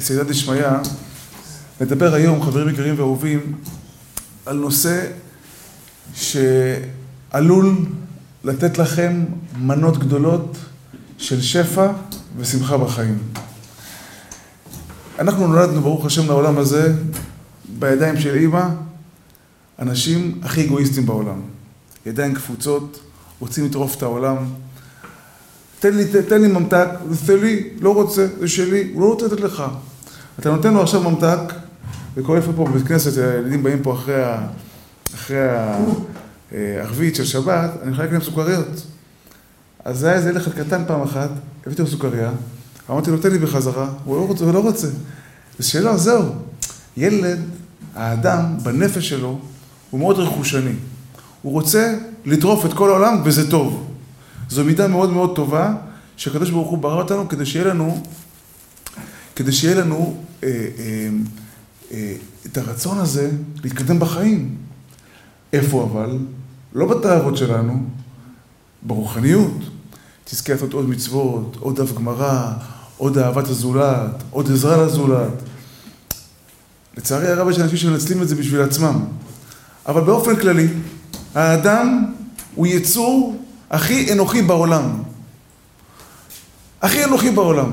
בסייעתא דשמיא, נדבר היום, חברים יקרים ואהובים, על נושא שעלול לתת לכם מנות גדולות של שפע ושמחה בחיים. אנחנו נולדנו, ברוך השם, לעולם הזה, בידיים של אימא, אנשים הכי אגואיסטים בעולם. ידיים קפוצות, רוצים לטרוף את העולם. תן לי, תן לי ממתק, זה שלי, לא רוצה, זה שלי, הוא לא רוצה לתת לך. אתה נותן לו עכשיו ממתק, וקורה איפה פה בבית כנסת, הילדים באים פה אחרי הערבית של שבת, אני מחלק להם סוכריות. אז זה היה איזה ילד קטן פעם אחת, הבאתי לו סוכריה, אמרתי לו, תן לי בחזרה, הוא לא רוצה, הוא לא רוצה. זה שלו, זהו. ילד, האדם, בנפש שלו, הוא מאוד רכושני. הוא רוצה לטרוף את כל העולם, וזה טוב. זו מידה מאוד מאוד טובה, שהקדוש ברוך הוא ברא אותנו כדי שיהיה לנו, כדי שיהיה לנו אה, אה, אה, את הרצון הזה להתקדם בחיים. איפה אבל? לא בתאוות שלנו, ברוחניות. תזכה לעשות עוד מצוות, עוד דף גמרא, עוד אהבת הזולת, עוד עזרה לזולת. לצערי הרב יש אנשים שמנצלים את זה בשביל עצמם. אבל באופן כללי, האדם הוא יצור הכי אנוכי בעולם. הכי אנוכי בעולם.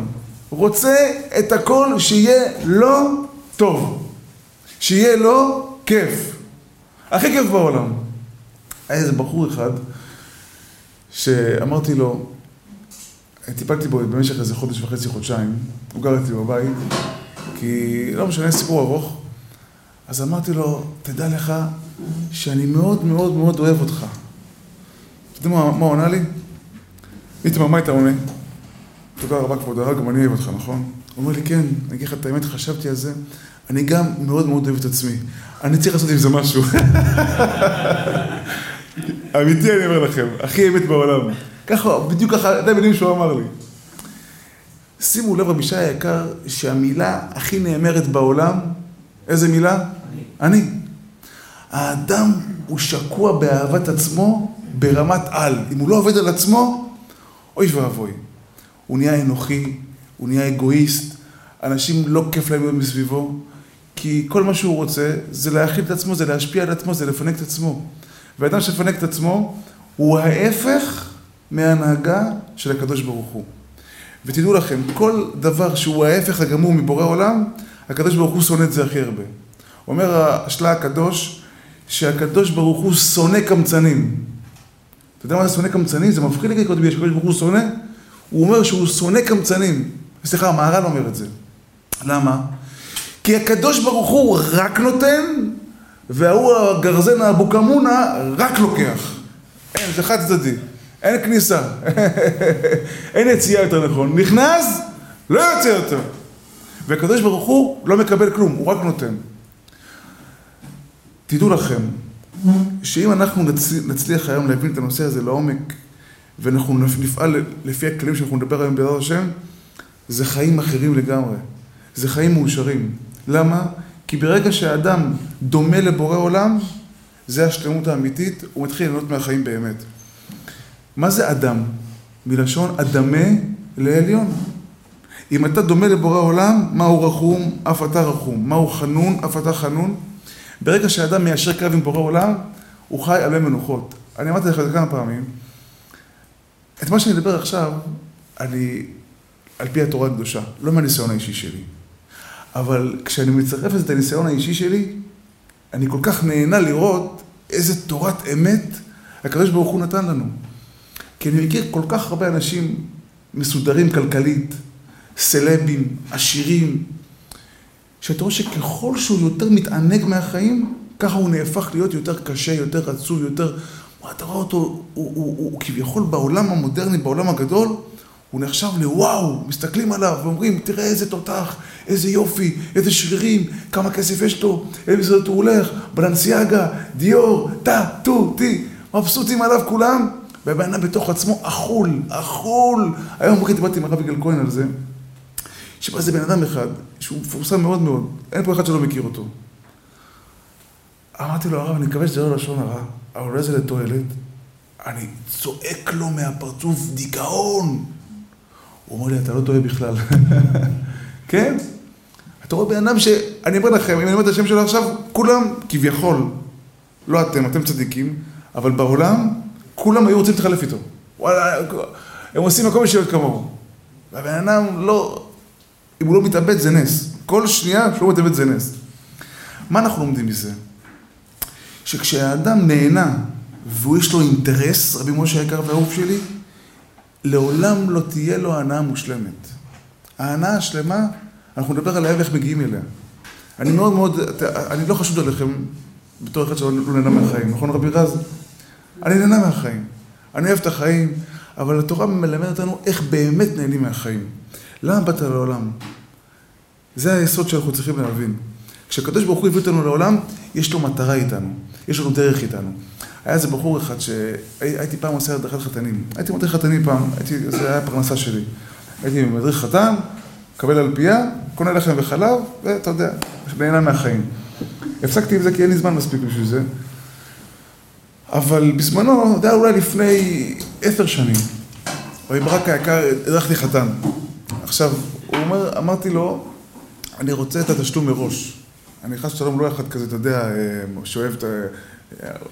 רוצה את הכל שיהיה לו טוב. שיהיה לו כיף. הכי כיף בעולם. היה איזה בחור אחד שאמרתי לו, טיפלתי בו במשך איזה חודש וחצי, חודשיים, הוא גר אצלי בבית, כי לא משנה, סיפור ארוך. אז אמרתי לו, תדע לך שאני מאוד מאוד מאוד אוהב אותך. אתה יודע מה הוא ענה לי? איתמר, מה היית עונה? תודה רבה כבוד הרב, גם אני אוהב אותך, נכון? הוא אומר לי, כן, אני אגיד לך את האמת, חשבתי על זה, אני גם מאוד מאוד אוהב את עצמי. אני צריך לעשות עם זה משהו. אמיתי אני אומר לכם, הכי אמת בעולם. ככה, בדיוק ככה, אתם יודעים שהוא אמר לי. שימו לב, רבי שי היקר, שהמילה הכי נאמרת בעולם, איזה מילה? אני. אני. האדם הוא שקוע באהבת עצמו ברמת על. אם הוא לא עובד על עצמו, אוי ואבוי. הוא נהיה אנוכי, הוא נהיה אגואיסט, אנשים לא כיף להם להיות מסביבו, כי כל מה שהוא רוצה זה להאכיל את עצמו, זה להשפיע על עצמו, זה לפנק את עצמו. ואדם שמפנק את עצמו הוא ההפך מההנהגה של הקדוש ברוך הוא. ותדעו לכם, כל דבר שהוא ההפך הגמור מבורא עולם, הקדוש ברוך הוא שונא את זה הכי הרבה. אומר השלה הקדוש, שהקדוש ברוך הוא שונא קמצנים. אתה יודע מה זה שונא קמצנים? זה מפחיד לי קודם שהקדוש ברוך הוא שונא. הוא אומר שהוא שונא קמצנים. סליחה, המהר"ל אומר את זה. למה? כי הקדוש ברוך הוא רק נותן, וההוא הגרזן האבו כמונה רק לוקח. אין, זה חד צדדי. אין כניסה. אין יציאה יותר נכון. נכנס, לא יוצא יותר. והקדוש ברוך הוא לא מקבל כלום, הוא רק נותן. תדעו לכם, שאם אנחנו נצליח היום להבין את הנושא הזה לעומק, ואנחנו נפעל לפי הכלים שאנחנו נדבר היום בעזרת השם, זה חיים אחרים לגמרי. זה חיים מאושרים. למה? כי ברגע שהאדם דומה לבורא עולם, זה השלמות האמיתית, הוא מתחיל ליהנות מהחיים באמת. מה זה אדם? מלשון אדמה לעליון. אם אתה דומה לבורא עולם, מהו רחום, אף אתה רחום. מהו חנון, אף אתה חנון. ברגע שאדם מיישר קו עם בורא עולם, הוא חי הרבה מנוחות. אני אמרתי לך את זה כמה פעמים. את מה שאני אדבר עכשיו, אני, על פי התורה הקדושה, לא מהניסיון האישי שלי. אבל כשאני מצרף את הניסיון האישי שלי, אני כל כך נהנה לראות איזה תורת אמת הקדוש ברוך הוא נתן לנו. כי אני מכיר כל כך הרבה אנשים מסודרים כלכלית, סלבים, עשירים, שאתה רואה שככל שהוא יותר מתענג מהחיים, ככה הוא נהפך להיות יותר קשה, יותר עצוב, יותר... אתה רואה אותו, הוא, הוא, הוא, הוא כביכול בעולם המודרני, בעולם הגדול, הוא נחשב לוואו, מסתכלים עליו ואומרים, תראה איזה תותח, איזה יופי, איזה שרירים, כמה כסף יש לו, איזה מסעדות הוא הולך, בלנסיאגה, דיור, טה, טו, טי, מבסוטים עליו כולם, והבן אדם בתוך עצמו אכול, אכול. היום בבוקר דיברתי עם הרב יגאל כהן על זה, שבא איזה בן אדם אחד, שהוא מפורסם מאוד מאוד, אין פה אחד שלא מכיר אותו. אמרתי לו, הרב, אני מקווה שזה לא לשון הרע, אבל אולי זה לתועלת. אני צועק לו מהפרצוף דיכאון. הוא אומר לי, אתה לא טועה בכלל. כן? אתה רואה בן אדם ש... אני אומר לכם, אם אני אומר את השם שלו עכשיו, כולם כביכול, לא אתם, אתם צדיקים, אבל בעולם, כולם היו רוצים להתחלף איתו. וואלה, הם עושים מקום בשביל להיות כמוהו. והבן אדם לא... אם הוא לא מתאבד זה נס. כל שנייה שהוא מתאבד זה נס. מה אנחנו לומדים מזה? שכשהאדם נהנה והוא יש לו אינטרס, רבי משה היקר והאהוב שלי, לעולם לא תהיה לו הנאה מושלמת. ההנאה השלמה, אנחנו נדבר עליה ואיך מגיעים אליה. אני מאוד מאוד, אני לא חשוד עליכם בתור אחד שלא נהנה מהחיים, נכון רבי רז? אני נהנה מהחיים. אני אוהב את החיים, אבל התורה מלמדת אותנו איך באמת נהנים מהחיים. למה באת לעולם? זה היסוד שאנחנו צריכים להבין. כשהקדוש ברוך הוא הביא אותנו לעולם, יש לו מטרה איתנו, יש לנו דרך איתנו. היה איזה בחור אחד שהייתי פעם עושה הדרכת חתנים. הייתי מדריך חתנים פעם, הייתי, זה היה הפרנסה שלי. הייתי מדריך חתן, מקבל על פייה, קונה לחם וחלב, ואתה יודע, נהנה מהחיים. הפסקתי עם זה כי אין לי זמן מספיק בשביל זה. אבל בזמנו, זה היה אולי לפני עשר שנים, רבי ברק היקר, הדרכתי חתן. עכשיו, הוא אומר, אמרתי לו, אני רוצה את התשלום מראש. אני חס ושלום לא אחד כזה, אתה יודע, אה, שאוהב את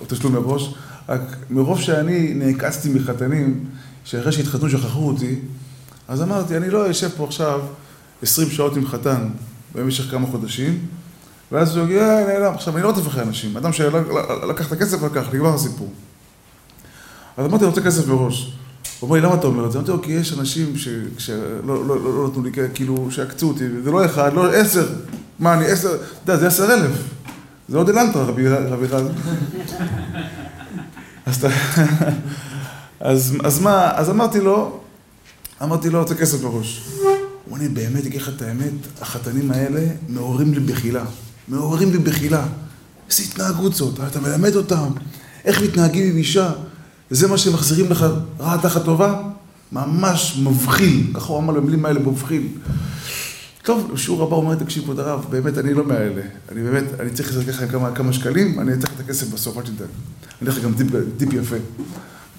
התשלום מראש, רק מרוב שאני נעקצתי מחתנים, שאחרי שהתחתנו שכחו אותי, אז אמרתי, אני לא אשב פה עכשיו עשרים שעות עם חתן במשך כמה חודשים, ואז הוא יגיד, אה, נעלם. עכשיו, אני לא רודף אחרי אנשים. אדם שלקח את הכסף, לקח, נגמר הסיפור. אז אמרתי, אני רוצה כסף מראש. הוא אומר לי, למה אתה אומר את זה? אמרתי לו, כי יש אנשים שלא לא, לא, לא נתנו לי, כאילו, שעקצו אותי, זה לא אחד, לא עשר. מה, אני עשר, אתה יודע, זה עשר אלף. זה עוד אלנטרה, רבי רז. אז, אז, אז מה, אז אמרתי לו, אמרתי לו, רוצה כסף בראש. הוא אומר באמת, אגיד לך את האמת, החתנים האלה מעוררים לי בחילה. מעוררים לי בחילה. איזה התנהגות זאת, אתה מלמד אותם, איך מתנהגים עם אישה. וזה מה שמחזירים לך רעה תחת טובה? ממש מבחיל, ככה הוא אמר למילים האלה, מבחיל. טוב, בשיעור הבא הוא אומר, תקשיב, כבוד הרב, באמת, אני לא מאלה. אני באמת, אני צריך לזרק לך כמה, כמה שקלים, אני אתן את הכסף בסוף, אל תדאג. אני אתן לך גם דיפ, יפה.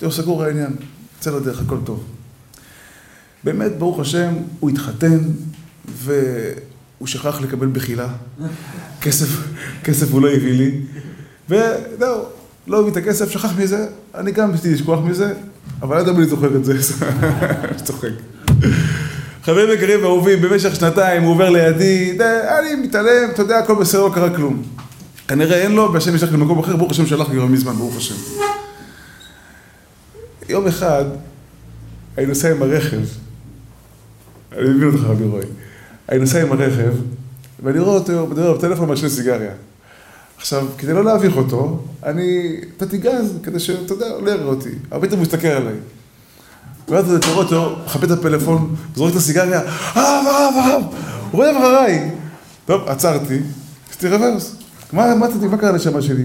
זהו, סגור העניין, יצא לדרך, הכל טוב. באמת, ברוך השם, הוא התחתן, והוא שכח לקבל בחילה. כסף, כסף הוא לא הביא לי. וזהו, לא הביא את הכסף, שכח מזה, אני גם רציתי לשכוח מזה, אבל עד היום אני זוכר את זה, צוחק. חברים יקרים ואהובים, במשך שנתיים הוא עובר לידי, אני מתעלם, אתה יודע, הכל בסדר, לא קרה כלום. כנראה אין לו, והשם ישלח למקום אחר, ברוך השם שלח לי כבר מזמן, ברוך השם. יום אחד, אני נוסע עם הרכב, אני מבין אותך רבי רוי, אני נוסע עם הרכב, ואני רואה אותו, מדבר בטלפון מעשן סיגריה. עכשיו, כדי לא להביך אותו, אני נתתי גז, כדי שאתה יודע, לא יראה אותי. פתאום הוא מסתכל עליי. ואז אתה רואה אותו, מכבה את הפלאפון, זורק את הסיגריה, הרב, הרב, הרב, הוא רודף אחריי. טוב, עצרתי, עשיתי רוורס. מה, קרה לשמה שלי?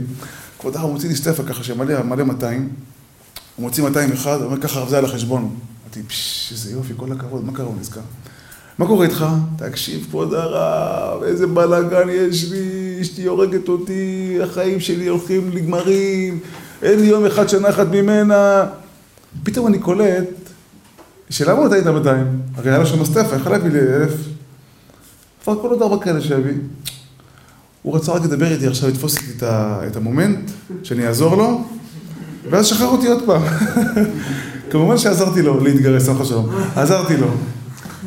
כבוד הרב מוציא לי סטפה ככה שמלא מלא 200, הוא מוציא 200 אחד, אומר ככה זה על החשבון. אמרתי, פשש, איזה יופי, כל הכבוד, מה קרה, הוא נזכר. מה קורה איתך? תקשיב, כבוד הרב, איזה בלאגן יש לי, אשתי הורגת אותי, החיים שלי הולכים לגמרים, אין לי יום אחד שנחת ממנה. פתאום אני קולט, שלמה אתה היית 200? הרי היה לו שם סטפה, להביא לי אלף? כבר כל עוד ארבע כאלה שהביא. הוא רצה רק לדבר איתי עכשיו, לתפוס איתי את המומנט, שאני אעזור לו, ואז שחרר אותי עוד פעם. כמובן שעזרתי לו להתגרס, אני חושב. עזרתי לו.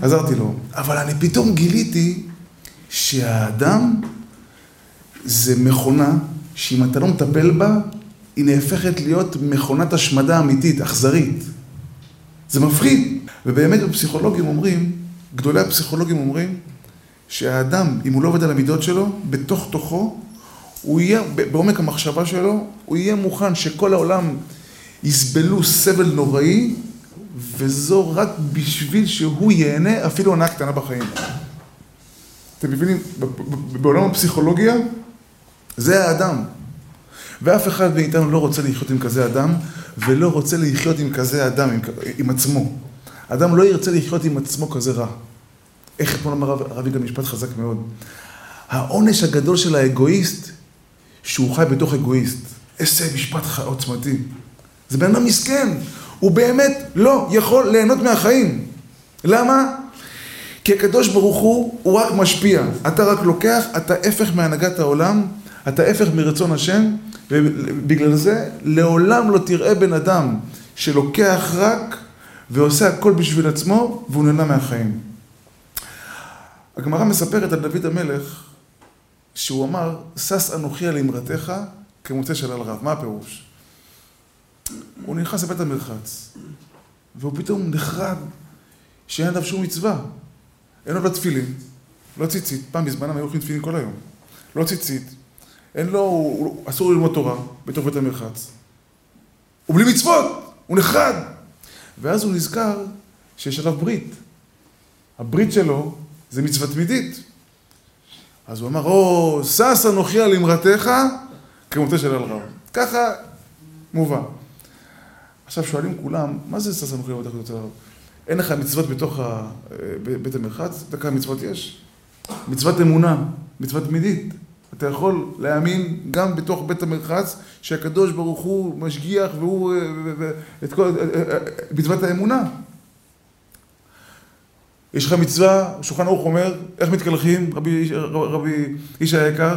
עזרתי לו. אבל אני פתאום גיליתי שהאדם זה מכונה שאם אתה לא מטפל בה, היא נהפכת להיות מכונת השמדה אמיתית, אכזרית. זה מפחיד. ובאמת הפסיכולוגים אומרים, גדולי הפסיכולוגים אומרים, שהאדם, אם הוא לא עובד על המידות שלו, בתוך תוכו, הוא יהיה, בעומק המחשבה שלו, הוא יהיה מוכן שכל העולם יסבלו סבל נוראי, וזו רק בשביל שהוא ייהנה אפילו עונה קטנה בחיים. אתם מבינים? בעולם הפסיכולוגיה, זה האדם. ואף אחד מאיתנו לא רוצה לחיות עם כזה אדם, ולא רוצה לחיות עם כזה אדם, עם, עם עצמו. אדם לא ירצה לחיות עם עצמו כזה רע. איך אתמול אמר הרב יגאל משפט חזק מאוד. העונש הגדול של האגואיסט, שהוא חי בתוך אגואיסט. איזה משפט עוצמתי. זה בן אדם מסכן. הוא באמת לא יכול ליהנות מהחיים. למה? כי הקדוש ברוך הוא, הוא רק משפיע. אתה רק לוקח, אתה הפך מהנהגת העולם, אתה הפך מרצון השם, ובגלל זה לעולם לא תראה בן אדם שלוקח רק ועושה הכל בשביל עצמו, והוא נהנה מהחיים. הגמרא מספרת על דוד המלך, שהוא אמר, שש אנוכי על אמרתך כמוצא שלל רב. מה הפירוש? הוא נכנס לבית המרחץ, והוא פתאום נחרד שאין עליו שום מצווה. אין לו לא תפילין, לא ציצית, פעם בזמנם היו הולכים תפילין כל היום. לא ציצית, אין לו, הוא, אסור ללמוד תורה בתוך בית המרחץ. הוא בלי מצוות, הוא נחרד. ואז הוא נזכר שיש עליו ברית. הברית שלו זה מצווה תמידית. אז הוא אמר, או, שש אנוכי על אמרתך כמותה של אלרב. ככה מובא. עכשיו שואלים כולם, מה זה שש אנוכי על אמרתך כמותה של אלרב? אין לך מצוות בתוך ה... בית המרחץ? אתה כמה מצוות יש? מצוות אמונה, מצוות תמידית. אתה יכול להאמין גם בתוך בית המרחץ שהקדוש ברוך הוא משגיח והוא... את כל... מצוות האמונה. יש לך מצווה, שולחן ערוך אומר, איך מתקלחים, רבי, רבי איש היקר?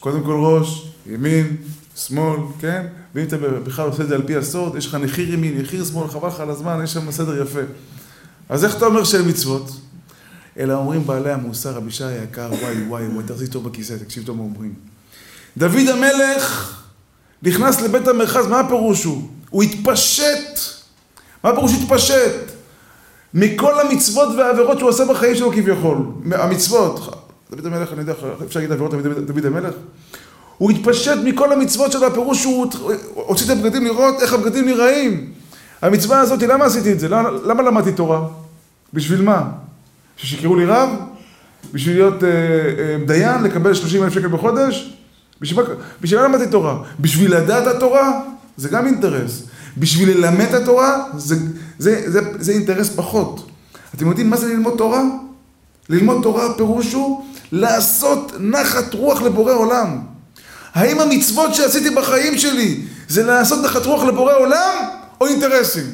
קודם כל ראש, ימין, שמאל, כן? ואם אתה בכלל עושה את זה על פי הסוד, יש לך נחיר ימין, נחיר שמאל, חבל לך על הזמן, יש שם סדר יפה. אז איך אתה אומר שאין מצוות? אלא אומרים בעלי המוסר, רבי שי היקר, וואי וואי וואי, תחזיק טוב בכיסא, תקשיב טוב מה אומרים. דוד המלך נכנס לבית המרכז, מה הפירוש הוא? הוא התפשט. מה הפירוש התפשט? מכל המצוות והעבירות שהוא עושה בחיים שלו כביכול. המצוות. דוד המלך, אני יודע, אפשר להגיד עבירות דוד המלך? הוא התפשט מכל המצוות שלו, הפירוש שהוא הוציא את הבגדים לראות איך הבגדים נראים. המצווה הזאת, למה עשיתי את זה? למה, למה למדתי תורה? בשביל מה? ששיקראו לי רב? בשביל להיות אה, אה, דיין, לקבל 30 אלף שקל בחודש? בשביל, מה למדתי תורה? בשביל לדעת התורה? זה גם אינטרס. בשביל ללמד את התורה? זה, זה, זה, זה אינטרס פחות. אתם יודעים מה זה ללמוד תורה? ללמוד תורה פירוש הוא לעשות נחת רוח לבורא עולם. האם המצוות שעשיתי בחיים שלי זה לעשות נחת רוח לבורא עולם או אינטרסים?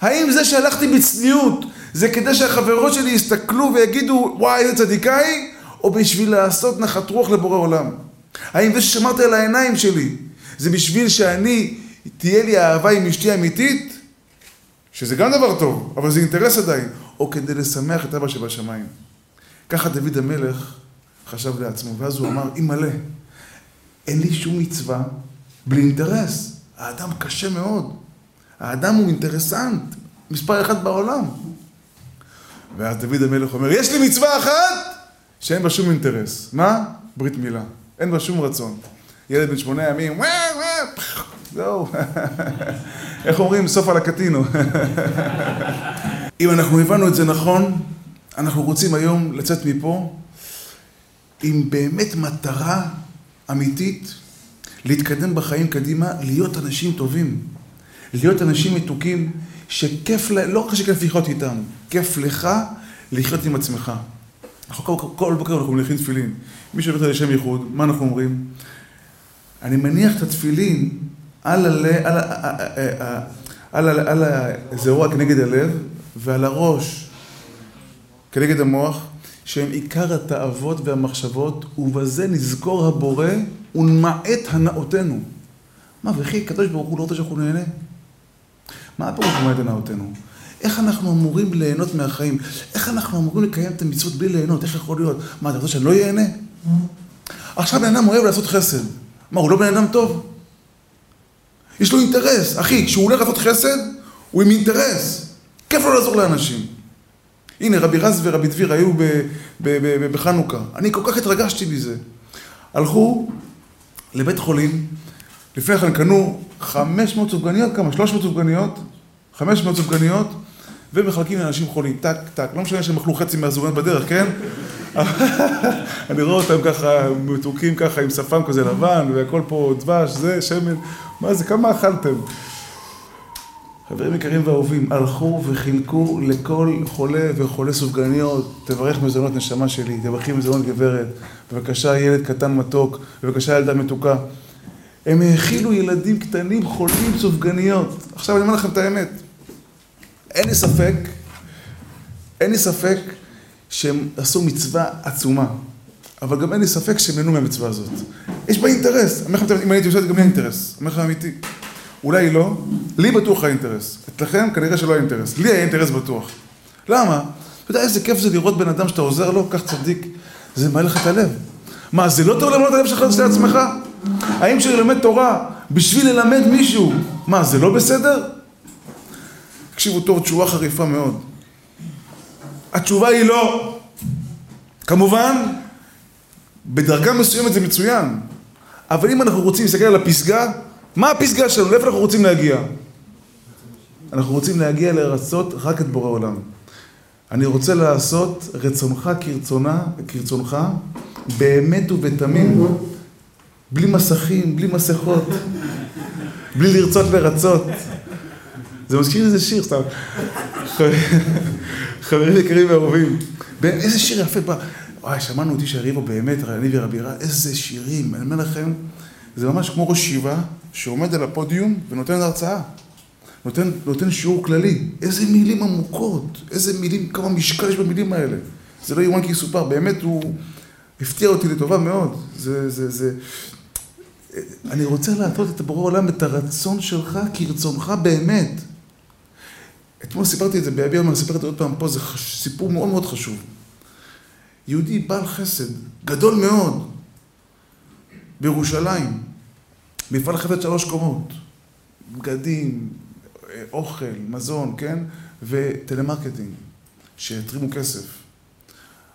האם זה שהלכתי בצניעות זה כדי שהחברות שלי יסתכלו ויגידו וואי איזה צדיקה היא או בשביל לעשות נחת רוח לבורא עולם? האם זה ששמרתי על העיניים שלי זה בשביל שאני תהיה לי אהבה עם אשתי אמיתית שזה גם דבר טוב אבל זה אינטרס עדיין או כדי לשמח את אבא שבשמיים ככה דוד המלך חשב לעצמו ואז הוא אמר אימא'לה אין לי שום מצווה בלי אינטרס. האדם קשה מאוד. האדם הוא אינטרסנט, מספר אחד בעולם. ואז דוד המלך אומר, יש לי מצווה אחת שאין בה שום אינטרס. מה? ברית מילה. אין בה שום רצון. ילד בן שמונה ימים, וואו וואו, זהו. איך אומרים? סוף על הקטינו. אם אנחנו הבנו את זה נכון, אנחנו רוצים היום לצאת מפה עם באמת מטרה אמיתית, להתקדם בחיים קדימה, להיות אנשים טובים. להיות אנשים מתוקים, שכיף. לא רק שכיף לחיות איתם, כיף לך לחיות עם עצמך. אנחנו כל, כל בוקר אנחנו מניחים תפילין. מי שהולך לשם ייחוד, מה אנחנו אומרים? אני מניח את התפילין על, על, על, הזרוע כנגד הלב ועל הראש כנגד המוח. שהם עיקר התאוות והמחשבות, ובזה נזכור הבורא ונמעט הנאותנו. מה, וכי הקדוש ברוך הוא לא רוצה שאנחנו נהנה? מה הפירוש נמעט הנאותנו? איך אנחנו אמורים ליהנות מהחיים? איך אנחנו אמורים לקיים את המצוות בלי ליהנות? איך יכול להיות? מה, אתה רוצה שאני לא ייהנה? עכשיו בן אדם אוהב לעשות חסד. מה, הוא לא בן אדם טוב? יש לו אינטרס. אחי, כשהוא הולך לעשות חסד, הוא עם אינטרס. כיף לו לעזור לאנשים. הנה, רבי רז ורבי דביר היו בחנוכה. אני כל כך התרגשתי מזה. הלכו לבית חולים, לפני כן קנו 500 סופגניות, כמה? 300 סופגניות, 500 סופגניות, ומחלקים לאנשים חולים, טק, טק. לא משנה שהם אכלו חצי מהסופגניות בדרך, כן? אני רואה אותם ככה, מתוקים ככה עם שפם כזה לבן, והכל פה דבש, זה, שמן. מה זה, כמה אכלתם? חברים יקרים ואהובים, הלכו וחילקו לכל חולה וחולה סופגניות, תברך מזונות נשמה שלי, תברכי מזונות גברת, בבקשה ילד קטן מתוק, בבקשה ילדה מתוקה. הם האכילו ילדים קטנים חולים סופגניות. עכשיו אני אומר לכם את האמת, אין לי ספק, אין לי ספק שהם עשו מצווה עצומה, אבל גם אין לי ספק שהם נהנו מהמצווה הזאת. יש בה אינטרס, אם אני הייתי עושה את זה גם לי אינטרס, אני אומר לך אמיתי. אולי לא, לי בטוח היה אינטרס. אצלכם כנראה שלא היה אינטרס, לי היה אינטרס בטוח. למה? אתה יודע איזה כיף זה לראות בן אדם שאתה עוזר לו, כך צדיק, זה מעלה לך את הלב. מה, זה לא טוב ללמוד את הלב שלך לעצמך? האם כשלמד תורה בשביל ללמד מישהו, מה, זה לא בסדר? תקשיבו טוב, תשובה חריפה מאוד. התשובה היא לא. כמובן, בדרגה מסוימת זה מצוין, אבל אם אנחנו רוצים להסתכל על הפסגה, מה הפסגה שלנו? לאיפה אנחנו רוצים להגיע? אנחנו רוצים להגיע לרצות רק את בורא עולם. אני רוצה לעשות רצונך כרצונה, כרצונך, באמת ובתמים, בלי מסכים, בלי מסכות, בלי לרצות לרצות. זה מזכיר איזה שיר, סתם. חברים יקרים ואהובים. איזה שיר יפה בא. וואי, שמענו אותי שהריבו באמת, אני ורבי רע, איזה שירים. אני אומר לכם, זה ממש כמו ראש ישיבה שעומד על הפודיום ונותן הרצאה. נותן, נותן שיעור כללי. איזה מילים עמוקות, איזה מילים, כמה משקל יש במילים האלה. זה לא יאומן כי יסופר, באמת הוא הפתיע אותי לטובה מאוד. זה, זה, זה... אני רוצה לעשות את הבורא עולם, את הרצון שלך כרצונך באמת. אתמול סיפרתי את זה באבי אני אספר את זה עוד פעם פה, זה סיפור מאוד מאוד חשוב. יהודי בעל חסד, גדול מאוד, בירושלים, מפעל חפץ שלוש קומות, בגדים, אוכל, מזון, כן? וטלמרקטינג, שהתרימו כסף.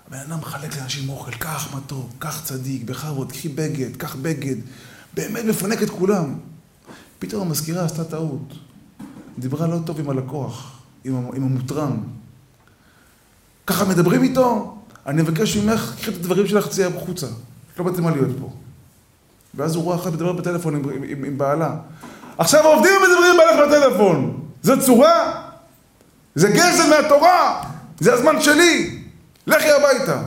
הבן אדם מחלק לאנשים אוכל, קח מתוק, קח צדיק, בכבוד, קחי בגד, קח בגד, באמת מפנק את כולם. פתאום המזכירה עשתה טעות. דיברה לא טוב עם הלקוח, עם, עם התורם. ככה מדברים איתו, אני מבקש ממך, קחי את הדברים שלך, צאי החוצה. לא באתי מה להיות פה. ואז הוא רואה אחת מדבר בטלפון עם, עם, עם, עם בעלה. עכשיו העובדים מדברים בעלך בטלפון. זו צורה? זה גזל מהתורה. זה הזמן שלי. לכי הביתה.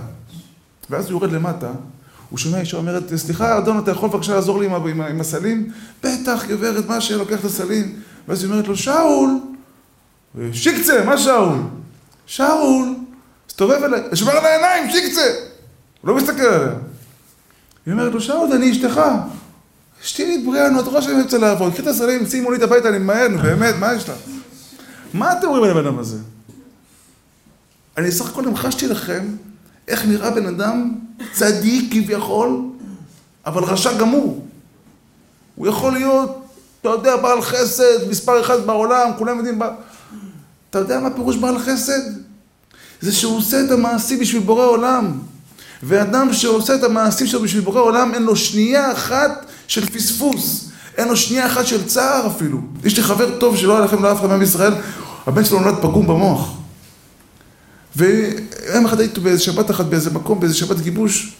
ואז הוא יורד למטה, הוא שומע אישה אומרת, סליחה, אדון, אתה יכול בבקשה לעזור לי עם, עם, עם הסלים? בטח, גברת, מה שלוקח את הסלים? ואז היא אומרת לו, שאול, שיקצה, מה שאול? שאול, הסתובב אליי, שומר על העיניים, שיקצה. הוא לא מסתכל עליה. היא אומרת לו, שאול, אני אשתך. אשתי לי בריאנו, את רואה שאני רוצה לעבוד, קחי את הסלים, שימו לי את הביתה, אני ממהר, נו באמת, מה יש לך? מה אתם אומרים על הבן אדם הזה? אני סך הכל המחשתי לכם איך נראה בן אדם צדיק כביכול, אבל רשע גמור. הוא יכול להיות, אתה יודע, בעל חסד, מספר אחד בעולם, כולם יודעים, בע... אתה יודע מה פירוש בעל חסד? זה שהוא עושה את המעשים בשביל בורא עולם. ואדם שעושה את המעשים שלו בשביל בורא עולם, אין לו שנייה אחת של פספוס. אין לו שנייה אחת של צער אפילו. יש לי חבר טוב שלא היה לכם לאף אחד מעם ישראל, הבן שלו נולד פגום במוח. ויום אחד הייתי באיזה שבת אחת באיזה מקום, באיזה שבת גיבוש,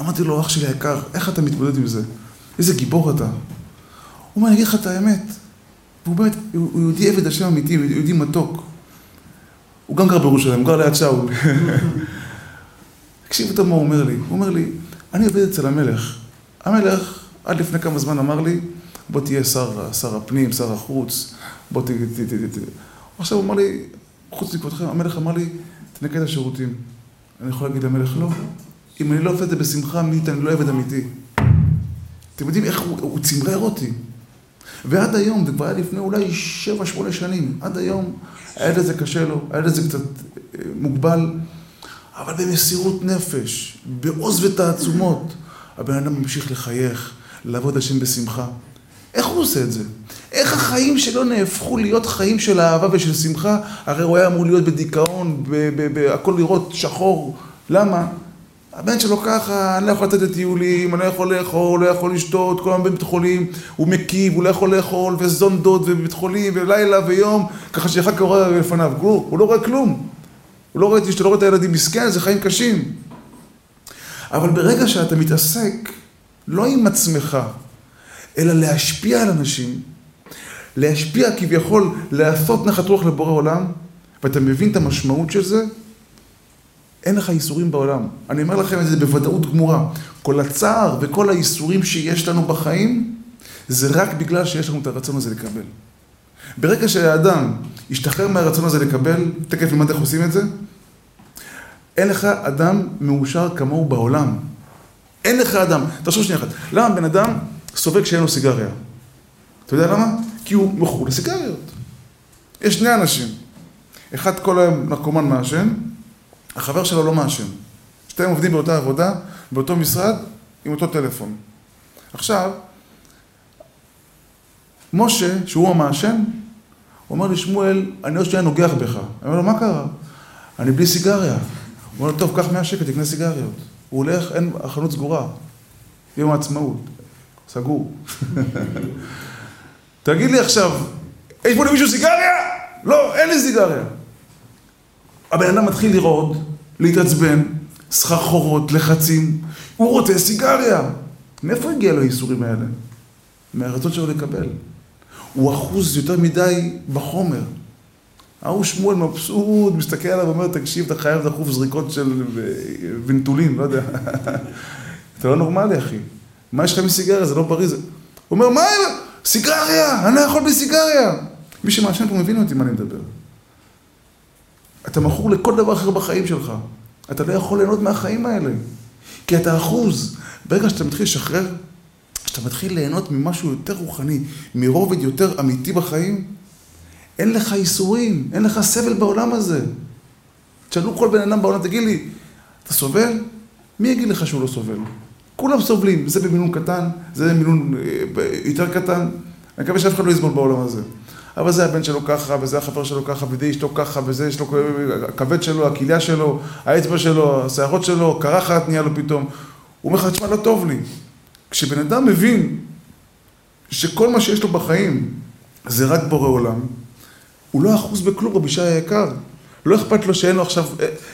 אמרתי לו, אח שלי היקר, איך אתה מתמודד עם זה? איזה גיבור אתה. הוא אומר, אני אגיד לך את האמת. והוא באמת, הוא יהודי עבד השם אמיתי, הוא יהודי מתוק. הוא גם גר בירושלים, הוא גר ליד שאול. תקשיבו טוב מה הוא אומר לי. הוא אומר לי, אני עובד אצל המלך. המלך עד לפני כמה זמן אמר לי, בוא תהיה שר, שר הפנים, שר החוץ, בוא ת. עכשיו הוא אמר לי, חוץ מכבודכם, המלך אמר לי, את השירותים. אני יכול להגיד למלך, לא. אם אני לא עובד את זה בשמחה אמיתית, אני לא עבד אמיתי. אתם יודעים איך הוא, הוא צמרר אותי. ועד היום, זה כבר היה לפני אולי שבע, שמונה שנים, עד היום, הילד הזה קשה לו, הילד הזה קצת אה, מוגבל, אבל במסירות נפש, בעוז ותעצומות, הבן אדם ממשיך לחייך, לעבוד השם בשמחה. איך הוא עושה את זה? איך החיים שלו נהפכו להיות חיים של אהבה ושל שמחה? הרי הוא היה אמור להיות בדיכאון, הכל לראות שחור. למה? הבן שלו ככה, אני לא יכול לתת את טיולים, אני לא יכול לאכול, לא יכול לשתות, כל הזמן בבית חולים, הוא מקיב, הוא לא יכול לאכול, וזונדות, ובבית חולים, ולילה ויום, ככה שאחר כך רואה לפניו, הוא לא רואה כלום. הוא לא רואה את אשתו, לא רואה את הילדים, מסכן, זה חיים קשים. אבל ברגע שאתה מתעסק לא עם עצמך, אלא להשפיע על אנשים, להשפיע כביכול, לעשות נחת רוח לבורא עולם, ואתה מבין את המשמעות של זה, אין לך ייסורים בעולם. אני אומר לכם את זה בוודאות גמורה. כל הצער וכל הייסורים שיש לנו בחיים, זה רק בגלל שיש לנו את הרצון הזה לקבל. ברגע שהאדם ישתחרר מהרצון הזה לקבל, תכף למה איך עושים את זה? אין לך אדם מאושר כמוהו בעולם. אין לך אדם. תחשוב שנייה אחת. למה בן אדם סובל כשאין לו סיגריה? אתה יודע למה? כי הוא מכור לסיגריות. יש שני אנשים. אחד כל היום נרקומן מעשן, החבר שלו לא מעשן. שתיהם עובדים באותה עבודה, באותו משרד, עם אותו טלפון. עכשיו, משה, שהוא המעשן, אומר לי, שמואל, אני עוד שנייה נוגח בך. אני אומר לו, מה קרה? אני בלי סיגריה. הוא אומר לו, טוב, קח 100 שקל, תקנה סיגריות. הוא הולך, אין, החנות סגורה. יום העצמאות. סגור. תגיד לי עכשיו, יש פה למישהו סיגריה? לא, אין לי סיגריה. הבן אדם מתחיל לרעוד, להתעצבן, סחרחורות, לחצים, הוא רוצה סיגריה. מאיפה הגיע לו האיסורים האלה? מהרצון שלו לקבל. הוא אחוז יותר מדי בחומר. ההוא שמואל מבסוט, מסתכל עליו ואומר, תקשיב, אתה חייב דחוף זריקות של ונטולין, לא יודע. אתה לא נורמלי, אחי. מה יש לך מסיגריה? זה לא בריא. הוא אומר, מה, סיגריה, אני לא יכול בלי סיגריה. מי שמעשן פה מבין אותי מה אני מדבר. אתה מכור לכל דבר אחר בחיים שלך. אתה לא יכול ליהנות מהחיים האלה. כי אתה אחוז. ברגע שאתה מתחיל לשחרר, כשאתה מתחיל ליהנות ממשהו יותר רוחני, מרובד יותר אמיתי בחיים, אין לך איסורים, אין לך סבל בעולם הזה. תשאלו כל בן אדם בעולם, תגיד לי, אתה סובל? מי יגיד לך שהוא לא סובל? כולם סובלים, זה במינון קטן, זה במינון אה, יותר קטן. אני מקווה שאף אחד לא יסבול בעולם הזה. אבל זה הבן שלו ככה, וזה החבר שלו ככה, וזה אשתו ככה, וזה יש לו הכבד שלו, הכליה שלו, האצבע שלו, השערות שלו, קרחת נהיה לו פתאום. הוא אומר לך, תשמע, לא טוב לי. כשבן אדם מבין שכל מה שיש לו בחיים זה רק בורא עולם, הוא לא אחוז בכלום, רבי שי היקר. לא אכפת לו שאין לו עכשיו,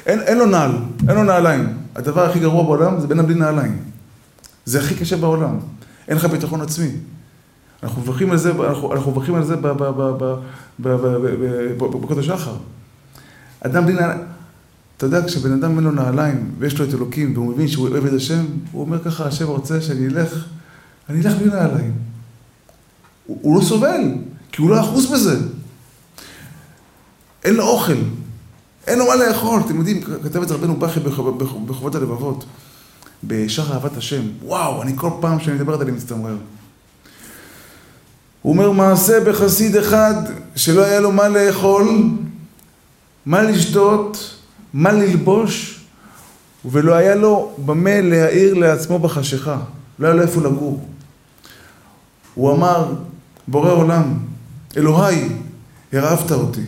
אין, אין לו נעל, אין לו נעליים. הדבר הכי גרוע בעולם זה בן אדם בלי נעליים. זה הכי קשה בעולם. אין לך ביטחון עצמי. אנחנו מברכים על זה, אנחנו מברכים על זה בקודש שחר. אדם בלי נעליים, אתה יודע, כשבן אדם אין לו נעליים ויש לו את אלוקים והוא מבין שהוא עבד השם, הוא אומר ככה, השם רוצה שאני אלך, אני אלך בלי נעליים. הוא, הוא לא סובל, כי הוא לא אחוז בזה. אין לו אוכל, אין לו מה לאכול. אתם יודעים, כתב את זה רבנו בכי בחובות הלבבות, בשחר אהבת השם. וואו, אני כל פעם שאני מדבר על זה אני מצטמרר. הוא אומר, מעשה בחסיד אחד שלא היה לו מה לאכול, מה לשתות, מה ללבוש, ולא היה לו במה להאיר לעצמו בחשיכה. לא היה לו איפה לגור. הוא אמר, בורא עולם, אלוהי, הרעבת אותי.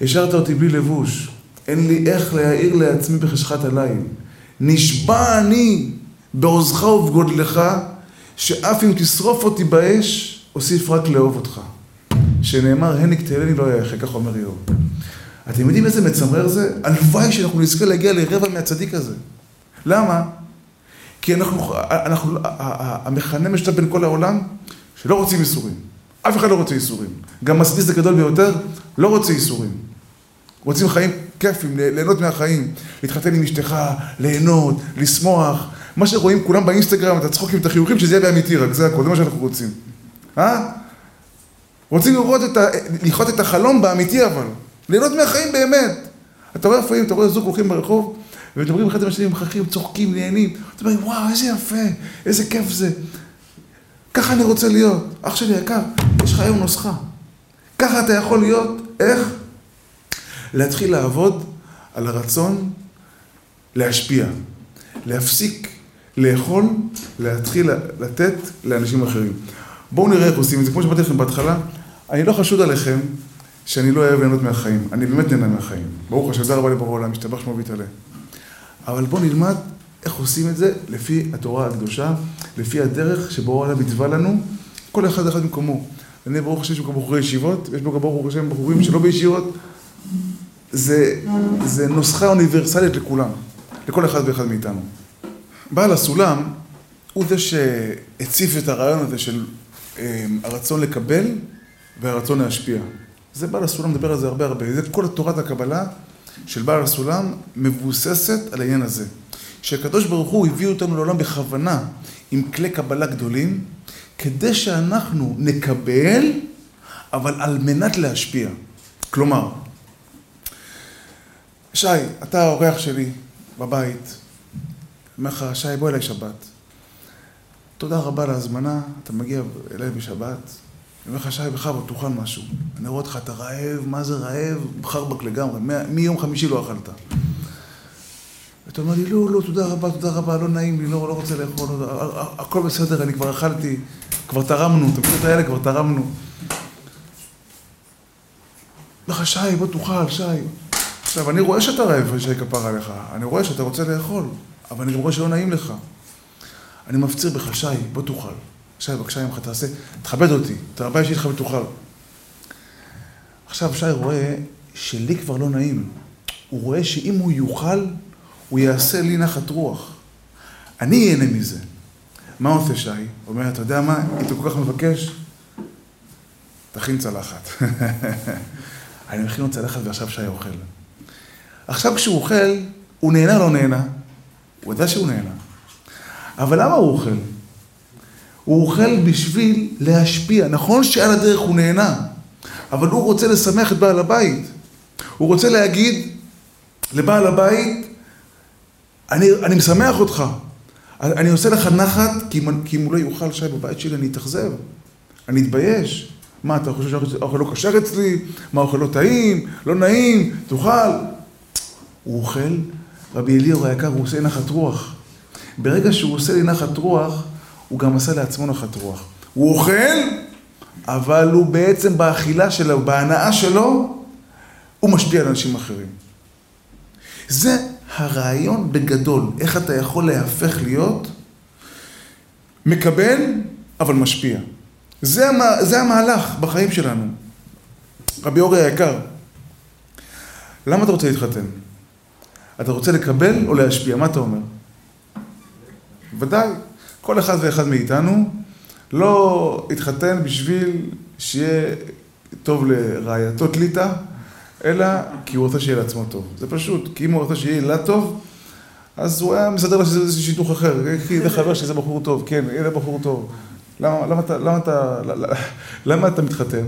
השארת אותי בלי לבוש. אין לי איך להאיר לעצמי בחשכת הליל. נשבע אני בעוזך ובגודלך, שאף אם תשרוף אותי באש, אוסיף רק לאהוב אותך. שנאמר, הניק תהלני לא יחק, כך אומר איוב. אתם יודעים איזה מצמרר זה? הלוואי שאנחנו נזכה להגיע לרבע מהצדיק הזה. למה? כי אנחנו, אנחנו, המכנה משותף בין כל העולם, שלא רוצים איסורים. אף אחד לא רוצה איסורים. גם מסביס הגדול ביותר לא רוצה איסורים. רוצים חיים כיפים, ליהנות מהחיים. להתחתן עם אשתך, ליהנות, לשמוח. מה שרואים כולם באינסטגרם, את הצחוקים, את החיוכים, שזה יהיה באמיתי רק, זה הכל, זה מה שאנחנו רוצים. אה? רוצים לראות את ה... לחיות את החלום באמיתי אבל. ליהנות מהחיים באמת. אתה רואה לפעמים, אתה רואה זוג הולכים ברחוב, ומדברים אחד עם השני, מחכים, צוחקים, נהנים. אתה אומר, וואו, איזה יפה, איזה כיף זה. ככה אני רוצה להיות. אח שלי יקר, יש לך היום נוסחה. ככה אתה יכול להיות, איך? להתחיל לעבוד על הרצון להשפיע. להפסיק לאכול, להתחיל לתת לאנשים אחרים. בואו נראה איך עושים את זה. כמו שאמרתי לכם בהתחלה, אני לא חשוד עליכם שאני לא אוהב ליהנות מהחיים. אני באמת נהנה מהחיים. ברוך השם, תודה רבה לבורא עולם, משתבח שמו ויתעלה. אבל בואו נלמד איך עושים את זה לפי התורה הקדושה, לפי הדרך שבורא עולם מצווה לנו, כל אחד אחד במקומו. אני ברוך השם יש פה בחורי ישיבות, יש פה גם ברוך השם בחורים שלא בישיבות. זה, זה נוסחה אוניברסלית לכולם, לכל אחד ואחד מאיתנו. בעל הסולם הוא זה שהציף את הרעיון הזה של אה, הרצון לקבל והרצון להשפיע. זה בעל הסולם מדבר על זה הרבה הרבה. זה כל תורת הקבלה של בעל הסולם מבוססת על העניין הזה. שהקדוש ברוך הוא הביא אותנו לעולם בכוונה עם כלי קבלה גדולים, כדי שאנחנו נקבל, אבל על מנת להשפיע. כלומר, שי, אתה האורח שלי בבית. אומר לך, שי, בוא אליי שבת. תודה רבה על ההזמנה, אתה מגיע אליי בשבת. אני אומר לך, שי, בכבוד, תאכל משהו. אני רואה אותך, אתה רעב, מה זה רעב? חרבק לגמרי, מיום חמישי לא אכלת. ואתה אומר לי, לא, לא, תודה רבה, תודה רבה, לא נעים לי, לא, לא רוצה לאכול, הכל בסדר, אני כבר אכלתי, כבר תרמנו, את המקומות האלה כבר תרמנו. אומר לך, שי, בוא תאכל, שי. עכשיו, אני רואה שאתה רעב, שי כפר עליך, אני רואה שאתה רוצה לאכול, אבל אני גם רואה שלא נעים לך. אני מפציר בך, שי, בוא תאכל. שי, בבקשה ממך, תעשה, תכבד אותי, תרבה אישית לך ותאכל. עכשיו, שי רואה שלי כבר לא נעים. הוא רואה שאם הוא יאכל, הוא יעשה לי נחת רוח. אני אהנה מזה. מה עושה שי? הוא אומר, אתה יודע מה, אם אתה כל כך מבקש, תכין צלחת. אני מכין לו צלחת ועכשיו שי אוכל. עכשיו כשהוא אוכל, הוא נהנה לא נהנה? הוא יודע שהוא נהנה. אבל למה הוא אוכל? הוא אוכל בשביל להשפיע. נכון שעל הדרך הוא נהנה, אבל הוא רוצה לשמח את בעל הבית. הוא רוצה להגיד לבעל הבית, אני, אני משמח אותך. אני עושה לך נחת, כי אם, כי אם הוא לא יאכל שי בבית שלי, אני אתאכזב. אני אתבייש. מה, אתה חושב שהאוכל לא כשר אצלי? מה, האוכל לא טעים? לא נעים? תאכל. הוא אוכל, רבי אליהו היקר, הוא עושה נחת רוח. ברגע שהוא עושה לי נחת רוח, הוא גם עשה לעצמו נחת רוח. הוא אוכל, אבל הוא בעצם באכילה שלו, בהנאה שלו, הוא משפיע על אנשים אחרים. זה הרעיון בגדול, איך אתה יכול להפך להיות מקבל, אבל משפיע. זה, המה, זה המהלך בחיים שלנו. רבי אורי היקר, למה אתה רוצה להתחתן? אתה רוצה לקבל או להשפיע? מה אתה אומר? ודאי. כל אחד ואחד מאיתנו לא התחתן בשביל שיהיה טוב לרעייתו תליטה, אלא כי הוא רוצה שיהיה לעצמו טוב. זה פשוט, כי אם הוא רוצה שיהיה לה טוב, אז הוא היה מסדר לו שזה שיתוך אחר. כי זה חבר שזה בחור טוב, כן, זה בחור טוב. למה, למה, אתה, למה, אתה, למה אתה מתחתן?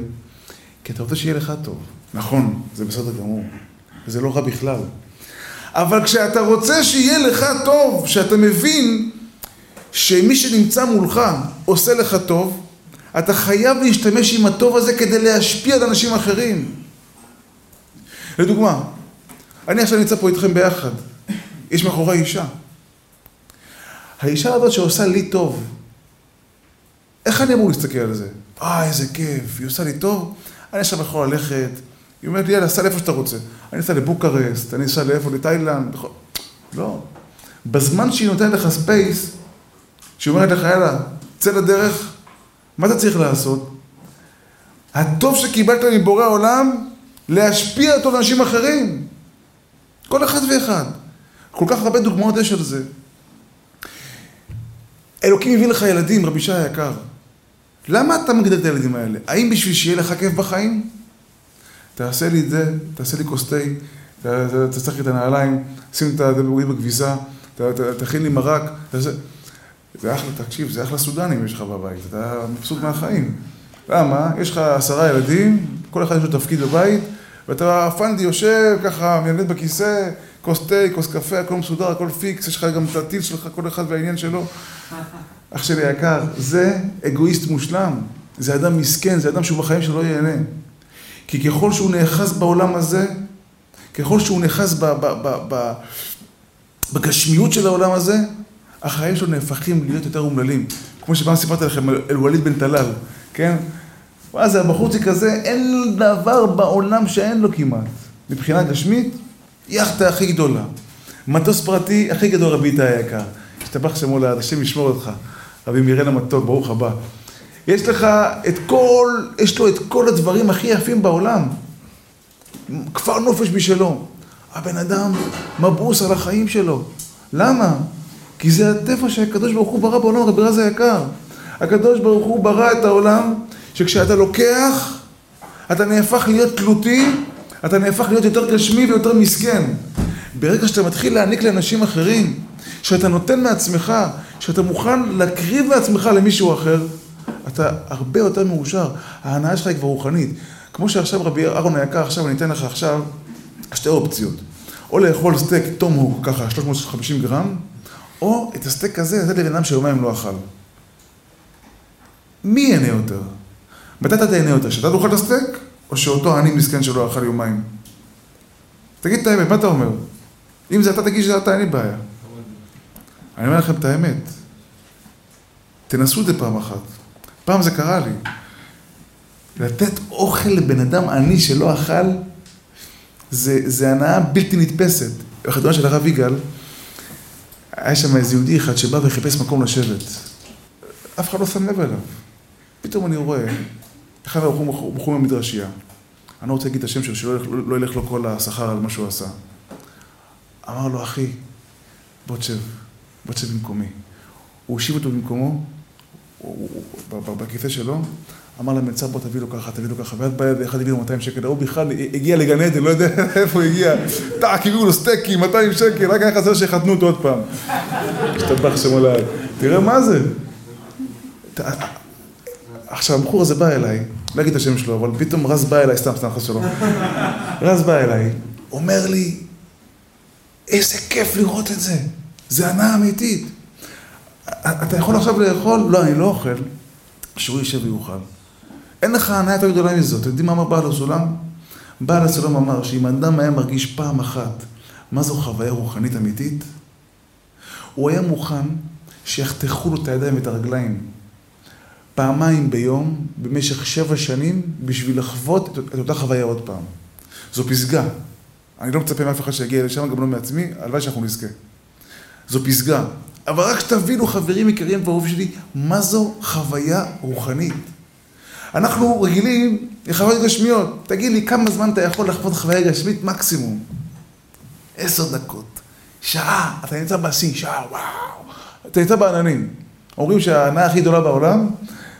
כי אתה רוצה שיהיה לך טוב. נכון, זה בסדר גמור. זה לא רע בכלל. אבל כשאתה רוצה שיהיה לך טוב, שאתה מבין שמי שנמצא מולך עושה לך טוב, אתה חייב להשתמש עם הטוב הזה כדי להשפיע על אנשים אחרים. לדוגמה, אני עכשיו נמצא פה איתכם ביחד, יש מאחורי אישה. האישה הזאת שעושה לי טוב, איך אני אמור להסתכל על זה? אה, איזה כיף, היא עושה לי טוב, אני עכשיו יכול ללכת, היא אומרת לי, יאללה, סע לאיפה שאתה רוצה. אני אסע לבוקרסט, אני אסע לאיפה, לתאילנד, לא. בזמן שהיא נותנת לך space, שהיא אומרת לך, יאללה, צא לדרך, מה אתה צריך לעשות? הטוב שקיבלת מבורא העולם, להשפיע אותו לאנשים אחרים. כל אחד ואחד. כל כך הרבה דוגמאות יש על זה. אלוקים הביא לך ילדים, רבי שי היקר. למה אתה מגדל את הילדים האלה? האם בשביל שיהיה לך כיף בחיים? תעשה לי את זה, תעשה לי כוס תה, תצטרך את הנעליים, שים את הדברים בכביסה, תכין לי מרק, תעשה... זה אחלה, תקשיב, זה אחלה סודנים יש לך בבית, אתה מבסוט מהחיים. למה? יש לך עשרה ילדים, כל אחד יש לו תפקיד בבית, ואתה פנדי יושב ככה, מנגד בכיסא, כוס תה, כוס קפה, הכל מסודר, הכל פיקס, יש לך גם את הטיל שלך, כל אחד והעניין שלו. אח שלי היקר, זה אגואיסט מושלם. זה אדם מסכן, זה אדם שהוא בחיים שלו לא ייהנה. כי ככל שהוא נאחז בעולם הזה, ככל שהוא נאחז בגשמיות של העולם הזה, החיים שלו נהפכים להיות יותר אומללים. כמו שפעם סיפרתי לכם על ווליד בן טלל, כן? מה זה, הבחורצ'יק הזה, אין דבר בעולם שאין לו כמעט. מבחינה גשמית, יאכטה הכי גדולה. מטוס פרטי הכי גדול, רבי איתי היקר. השתבח שמו לעד, השם ישמור אותך. רבי מירן המתוק, ברוך הבא. יש לך את כל, יש לו את כל הדברים הכי יפים בעולם. כפר נופש בשלו. הבן אדם מבוס על החיים שלו. למה? כי זה הטבע שהקדוש ברוך הוא ברא בעולם, רבי רז היקר. הקדוש ברוך הוא ברא את העולם, שכשאתה לוקח, אתה נהפך להיות תלותי, אתה נהפך להיות יותר גשמי ויותר מסכן. ברגע שאתה מתחיל להעניק לאנשים אחרים, שאתה נותן מעצמך, שאתה מוכן להקריב מעצמך למישהו אחר, אתה הרבה יותר מאושר. ההנאה שלך היא כבר רוחנית. כמו שעכשיו רבי אהרון היקר, עכשיו אני אתן לך עכשיו שתי אופציות. או לאכול סטייק tomahawk, ככה 350 גרם, או את הסטייק הזה, זה לבן אדם שיומיים לא אכל. מי ייהנה יותר? מתי אתה תהנה יותר? שאתה תאכל את הסטייק, או שאותו עני מסכן שלא אכל יומיים? תגיד את האמת, מה אתה אומר? אם זה אתה תגיד שזה אתה, אין לי בעיה. אני אומר לכם את האמת. תנסו את זה פעם אחת. פעם זה קרה לי. לתת אוכל לבן אדם עני שלא אכל, זה, זה הנאה בלתי נתפסת. בחתונה של הרב יגאל, היה שם איזה יהודי אחד שבא וחיפש מקום לשבת. אף אחד לא שם לב אליו. פתאום אני רואה, אחד הבחורים במדרשייה. אני לא רוצה להגיד את השם שלו, שלא לא, לא ילך לו כל השכר על מה שהוא עשה. אמר לו, אחי, בוא תשב, בוא תשב במקומי. הוא הושיב אותו במקומו, בכיסא שלו, אמר למלצר, בוא תביא לו ככה, תביא לו ככה, ואז בא אחד הביא לו 200 שקל, הוא בכלל הגיע לגן עדן, לא יודע איפה הוא הגיע, טאק, הביאו לו סטייקים, 200 שקל, רק היה חסר שיחתנו אותו עוד פעם. השתבח שם עליי. תראה מה זה. עכשיו, הבחור הזה בא אליי, לא אגיד את השם שלו, אבל פתאום רז בא אליי, סתם, סתם, חס שלום. רז בא אליי, אומר לי, איזה כיף לראות את זה, זה הנאה אמיתית. אתה יכול עכשיו לאכול? לא, אני לא אוכל. שהוא יישב ויאכל. אין לך הנאה יותר גדולה מזאת. אתם יודעים מה אמר בעל הסולם? בעל הסולם אמר שאם אדם היה מרגיש פעם אחת מה זו חוויה רוחנית אמיתית, הוא היה מוכן שיחתכו לו את הידיים ואת הרגליים פעמיים ביום במשך שבע שנים בשביל לחוות את אותה חוויה עוד פעם. זו פסגה. אני לא מצפה מאף אחד שיגיע לשם, גם לא מעצמי, הלוואי שאנחנו נזכה. זו פסגה. אבל רק שתבינו, חברים יקרים ואהובים שלי, מה זו חוויה רוחנית. אנחנו רגילים לחוויות גשמיות. תגיד לי, כמה זמן אתה יכול לחוות חוויה גשמית מקסימום? עשר דקות, שעה, אתה נמצא בשיא, שעה, וואו. אתה נמצא בעננים. אומרים שההנאה הכי גדולה בעולם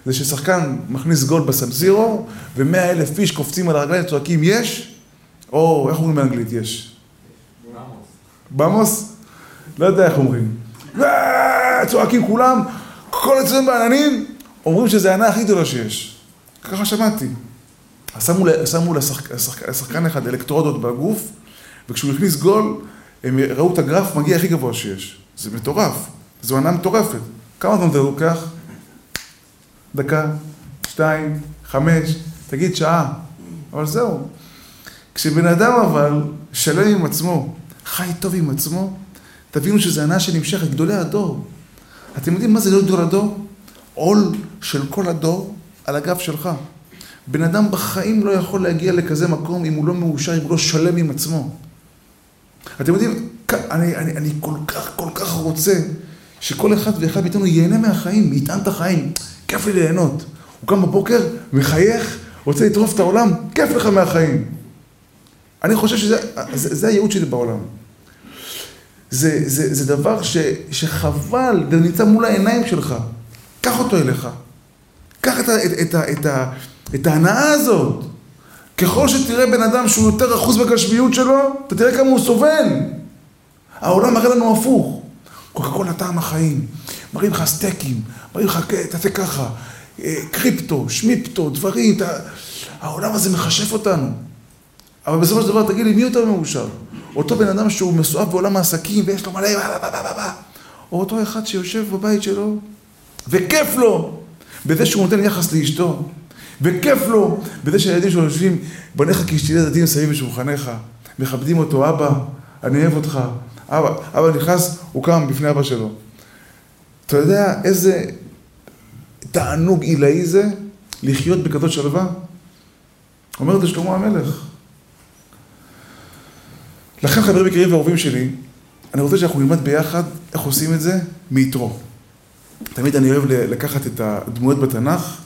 זה ששחקן מכניס גול בסמסירו, ומאה אלף איש קופצים על הרגליים וצועקים יש, או איך אומרים באנגלית יש? במוס. במוס? לא יודע איך אומרים. צועקים כולם, כל הצדדים בעננים, אומרים שזה הענה הכי גדולה שיש. ככה שמעתי. שמו, שמו לשחק, לשחקן אחד אלקטרודות בגוף, וכשהוא הכניס גול, הם ראו את הגרף מגיע הכי גבוה שיש. זה מטורף. זו ענה מטורפת. כמה זמן זה לוקח? דקה, שתיים, חמש, תגיד שעה. אבל זהו. כשבן אדם אבל שלם עם עצמו, חי טוב עם עצמו, תבינו שזו הנאה שנמשכת, גדולי הדור. אתם יודעים מה זה להיות גדול הדור? עול של כל הדור על הגב שלך. בן אדם בחיים לא יכול להגיע לכזה מקום אם הוא לא מאושר, אם הוא לא שלם עם עצמו. אתם יודעים, אני, אני, אני כל כך, כל כך רוצה שכל אחד ואחד מאיתנו ייהנה מהחיים, יטען את החיים. כיף לי ליהנות. הוא קם בבוקר, מחייך, רוצה לטרוף את העולם, כיף לך מהחיים. אני חושב שזה זה, זה הייעוד שלי בעולם. זה, זה, זה דבר ש, שחבל, זה נמצא מול העיניים שלך. קח אותו אליך. קח את, את, את, את, את, ההנאה הזאת. ככל שתראה בן אדם שהוא יותר אחוז בגשמיות שלו, אתה תראה כמה הוא סובל. העולם מראה לנו הפוך. קוקה קולה טעם החיים. מראים לך סטייקים, מראים לך, תעשה ככה, אה, קריפטו, שמיפטו, דברים. אתה... העולם הזה מכשף אותנו. אבל בסופו של דבר, תגיד לי, מי יותר מאושר? אותו בן אדם שהוא מסואב בעולם העסקים ויש לו מלא, או אותו אחד שיושב בבית שלו וכיף לו בזה שהוא נותן יחס לאשתו, וכיף לו בזה שהילדים שלו יושבים, בניך כאשתי ילדים סביב בשולחניך, מכבדים אותו, אבא, אני אוהב אותך. אבא, אבא נכנס, הוא קם בפני אבא שלו. אתה יודע איזה תענוג עילאי זה לחיות בכזאת שלווה? אומר את זה שלמה המלך. לכן חברים יקרים ואהובים שלי, אני רוצה שאנחנו נלמד ביחד איך עושים את זה מיתרו. תמיד אני אוהב לקחת את הדמויות בתנ"ך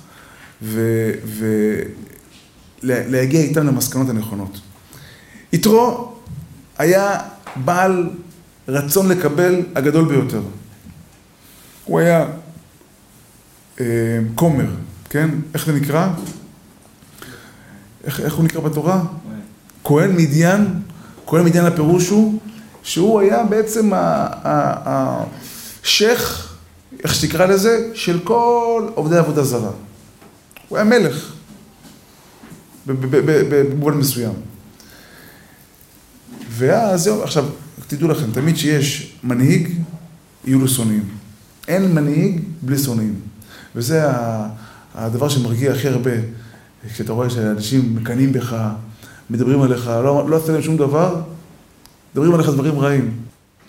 ולהגיע איתן למסקנות הנכונות. יתרו היה בעל רצון לקבל הגדול ביותר. הוא היה אה, כומר, כן? איך זה נקרא? איך, איך הוא נקרא בתורה? כהן מדיין כהן מדיין הפירוש הוא שהוא היה בעצם השייח, איך שתקרא לזה, של כל עובדי עבודה זרה. הוא היה מלך, במובן מסוים. ואז זהו, עכשיו, תדעו לכם, תמיד שיש מנהיג, יהיו לו שונאים. אין מנהיג בלי שונאים. וזה הדבר שמרגיע הכי הרבה, כשאתה רואה שאנשים מקנאים בך, מדברים עליך, לא, לא עשית להם שום דבר, מדברים עליך דברים רעים.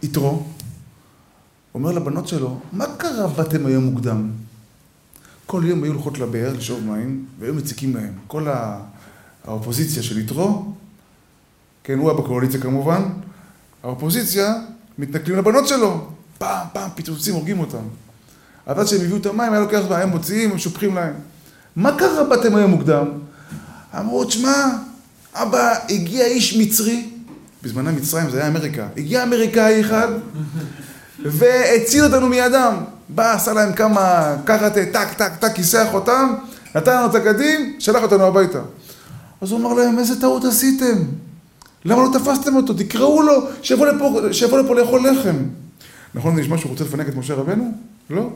יתרו, אומר לבנות שלו, מה קרה באתם היום מוקדם? כל יום היו הולכות לבאר לשאוב מים, והיו מציקים להם. כל האופוזיציה של יתרו, כן, הוא היה בקואליציה כמובן, האופוזיציה מתנכלים לבנות שלו. פעם, פעם, פיצוצים, הורגים אותם. אז עד שהם הביאו את המים, היה לוקח הם מוציאים, הם שופכים להם. מה קרה באתם היום מוקדם? אמרו, תשמע, אבא, הגיע איש מצרי, בזמנה מצרים זה היה אמריקה, הגיע אמריקאי אחד והציל אותנו מידם. בא, עשה להם כמה קראטה, טק, טק, טק, כיסח אותם, נתן לנו את הקדים, שלח אותנו הביתה. אז הוא אמר להם, איזה טעות עשיתם? למה לא תפסתם אותו? תקראו לו, שיבוא לפה, שיבוא לפה לאכול לחם. נכון, זה נשמע שהוא רוצה לפנק את משה רבנו? לא.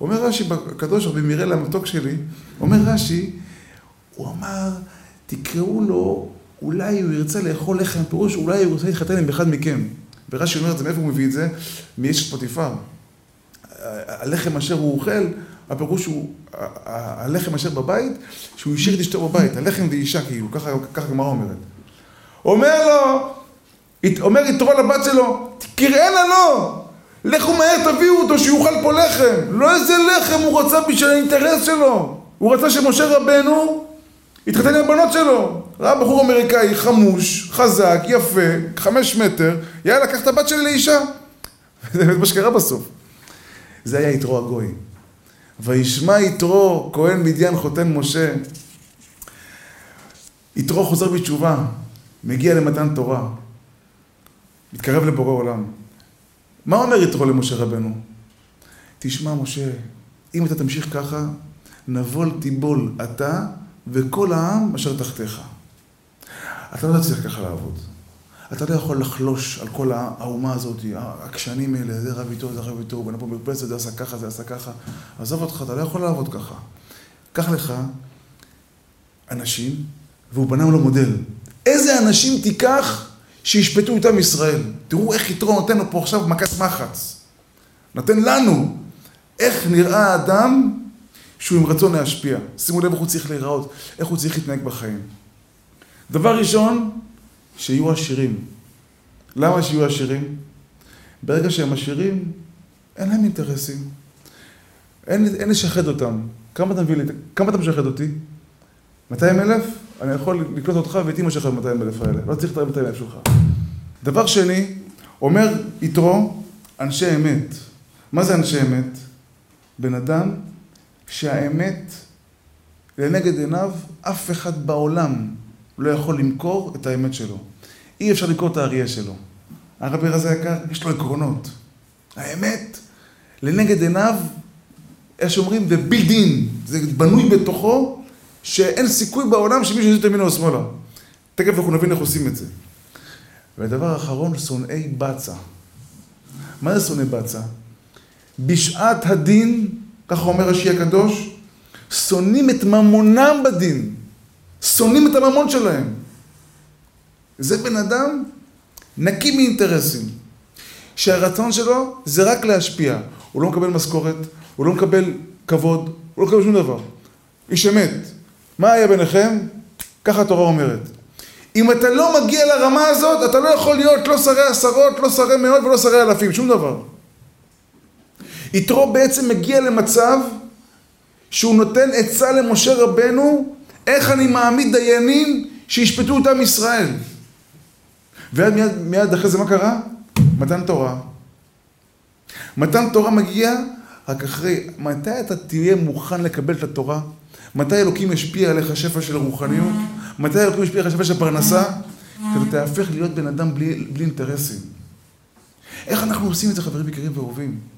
אומר רש"י בקדוש רבי מיראל המתוק שלי, אומר רש"י, הוא אמר, תקראו לו, אולי הוא ירצה לאכול לחם, פירוש אולי הוא רוצה להתחתן עם אחד מכם. ורש"י אומר את זה, מאיפה הוא מביא את זה? מאשת פוטיפר. הלחם אשר הוא אוכל, הפירוש הוא, הלחם אשר בבית, שהוא השאיר את אשתו בבית, הלחם ואישה כאילו, ככה הגמרא אומרת. אומר לו, אומר יתרו לבת שלו, קראנה לו, לכו מהר תביאו אותו שיאכל פה לחם. לא איזה לחם הוא רצה בשביל האינטרס שלו. הוא רצה שמשה רבנו יתחתן עם הבנות שלו. ראה בחור אמריקאי חמוש, חזק, יפה, חמש מטר, יאללה, קח את הבת שלי לאישה. זה באמת מה שקרה בסוף. זה היה יתרו הגוי. וישמע יתרו, כהן מדיין חותן משה. יתרו חוזר בתשובה, מגיע למתן תורה, מתקרב לבורא עולם. מה אומר יתרו למשה רבנו? תשמע משה, אם אתה תמשיך ככה, נבול תיבול אתה וכל העם אשר תחתיך. אתה לא תצליח ככה לעבוד. אתה לא יכול לחלוש על כל האומה הזאת, העקשנים האלה, זה רב איתו, זה רב איתו, הוא בנה פה מרפסת, זה עשה ככה, זה עשה ככה. עזוב אותך, אתה לא יכול לעבוד ככה. קח לך אנשים, והוא בנה לו מודל. איזה אנשים תיקח שישפטו את עם ישראל? תראו איך יתרו נותן לו פה עכשיו מכת מחץ. נותן לנו איך נראה האדם שהוא עם רצון להשפיע. שימו לב איך הוא צריך להיראות, איך הוא צריך להתנהג בחיים. דבר ראשון, שיהיו עשירים. למה שיהיו עשירים? ברגע שהם עשירים, אין להם אינטרסים. אין, אין לשחד אותם. כמה אתה מביא לי? כמה אתה משחד אותי? 200 אלף? אני יכול לקלוט אותך ואת אמא שלך ב-200 אלף האלה. לא צריך את ה-200 אלף שלך. דבר שני, אומר יתרו, אנשי אמת. מה זה אנשי אמת? בן אדם שהאמת לנגד עיניו, אף אחד בעולם לא יכול למכור את האמת שלו. אי אפשר למכור את האריה שלו. הרבי רזי היקר, יש לו עקרונות. האמת, לנגד עיניו, איך שאומרים, זה בילדין, זה בנוי בתוכו, שאין סיכוי בעולם שמישהו יזוז ימינה או שמאלה. תכף אנחנו נבין איך עושים את זה. והדבר האחרון, שונאי בצע. מה זה שונאי בצע? בשעת הדין, ככה אומר רש"י הקדוש, שונאים את ממונם בדין. שונאים את הממון שלהם. זה בן אדם נקי מאינטרסים. שהרצון שלו זה רק להשפיע. הוא לא מקבל משכורת, הוא לא מקבל כבוד, הוא לא מקבל שום דבר. איש אמת. מה היה ביניכם? ככה התורה אומרת. אם אתה לא מגיע לרמה הזאת, אתה לא יכול להיות לא שרי עשרות, לא שרי מאות ולא שרי אלפים, שום דבר. יתרו בעצם מגיע למצב שהוא נותן עצה למשה רבנו איך אני מעמיד דיינים שישפטו את עם ישראל. ומיד מיד אחרי זה מה קרה? מתן תורה. מתן תורה מגיע רק אחרי, מתי אתה תהיה מוכן לקבל את התורה? מתי אלוקים ישפיע עליך שפע של רוחניות? מתי אלוקים ישפיע עליך שפע של פרנסה? כשאתה תהפך להיות בן אדם בלי, בלי אינטרסים. איך אנחנו עושים את זה, חברים יקרים ואהובים?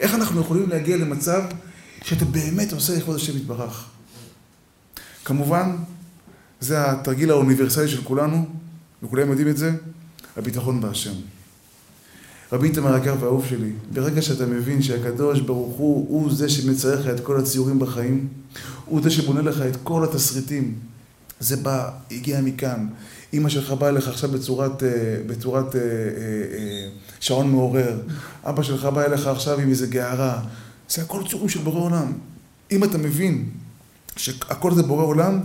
איך אנחנו יכולים להגיע למצב שאתה באמת עושה לכבוד השם יתברך? כמובן, זה התרגיל האוניברסלי של כולנו, וכולם יודעים את זה, הביטחון בהשם. רבי איתמר היקר והאהוב שלי, ברגע שאתה מבין שהקדוש ברוך הוא, הוא זה שמצייר לך את כל הציורים בחיים, הוא זה שבונה לך את כל התסריטים, זה בא, הגיע מכאן, אימא שלך באה אליך עכשיו בצורת, אה, בצורת אה, אה, שעון מעורר, אבא שלך בא אליך עכשיו עם איזה גערה, זה הכל צורים של בורא עולם. אם אתה מבין שהכל זה בורא עולם,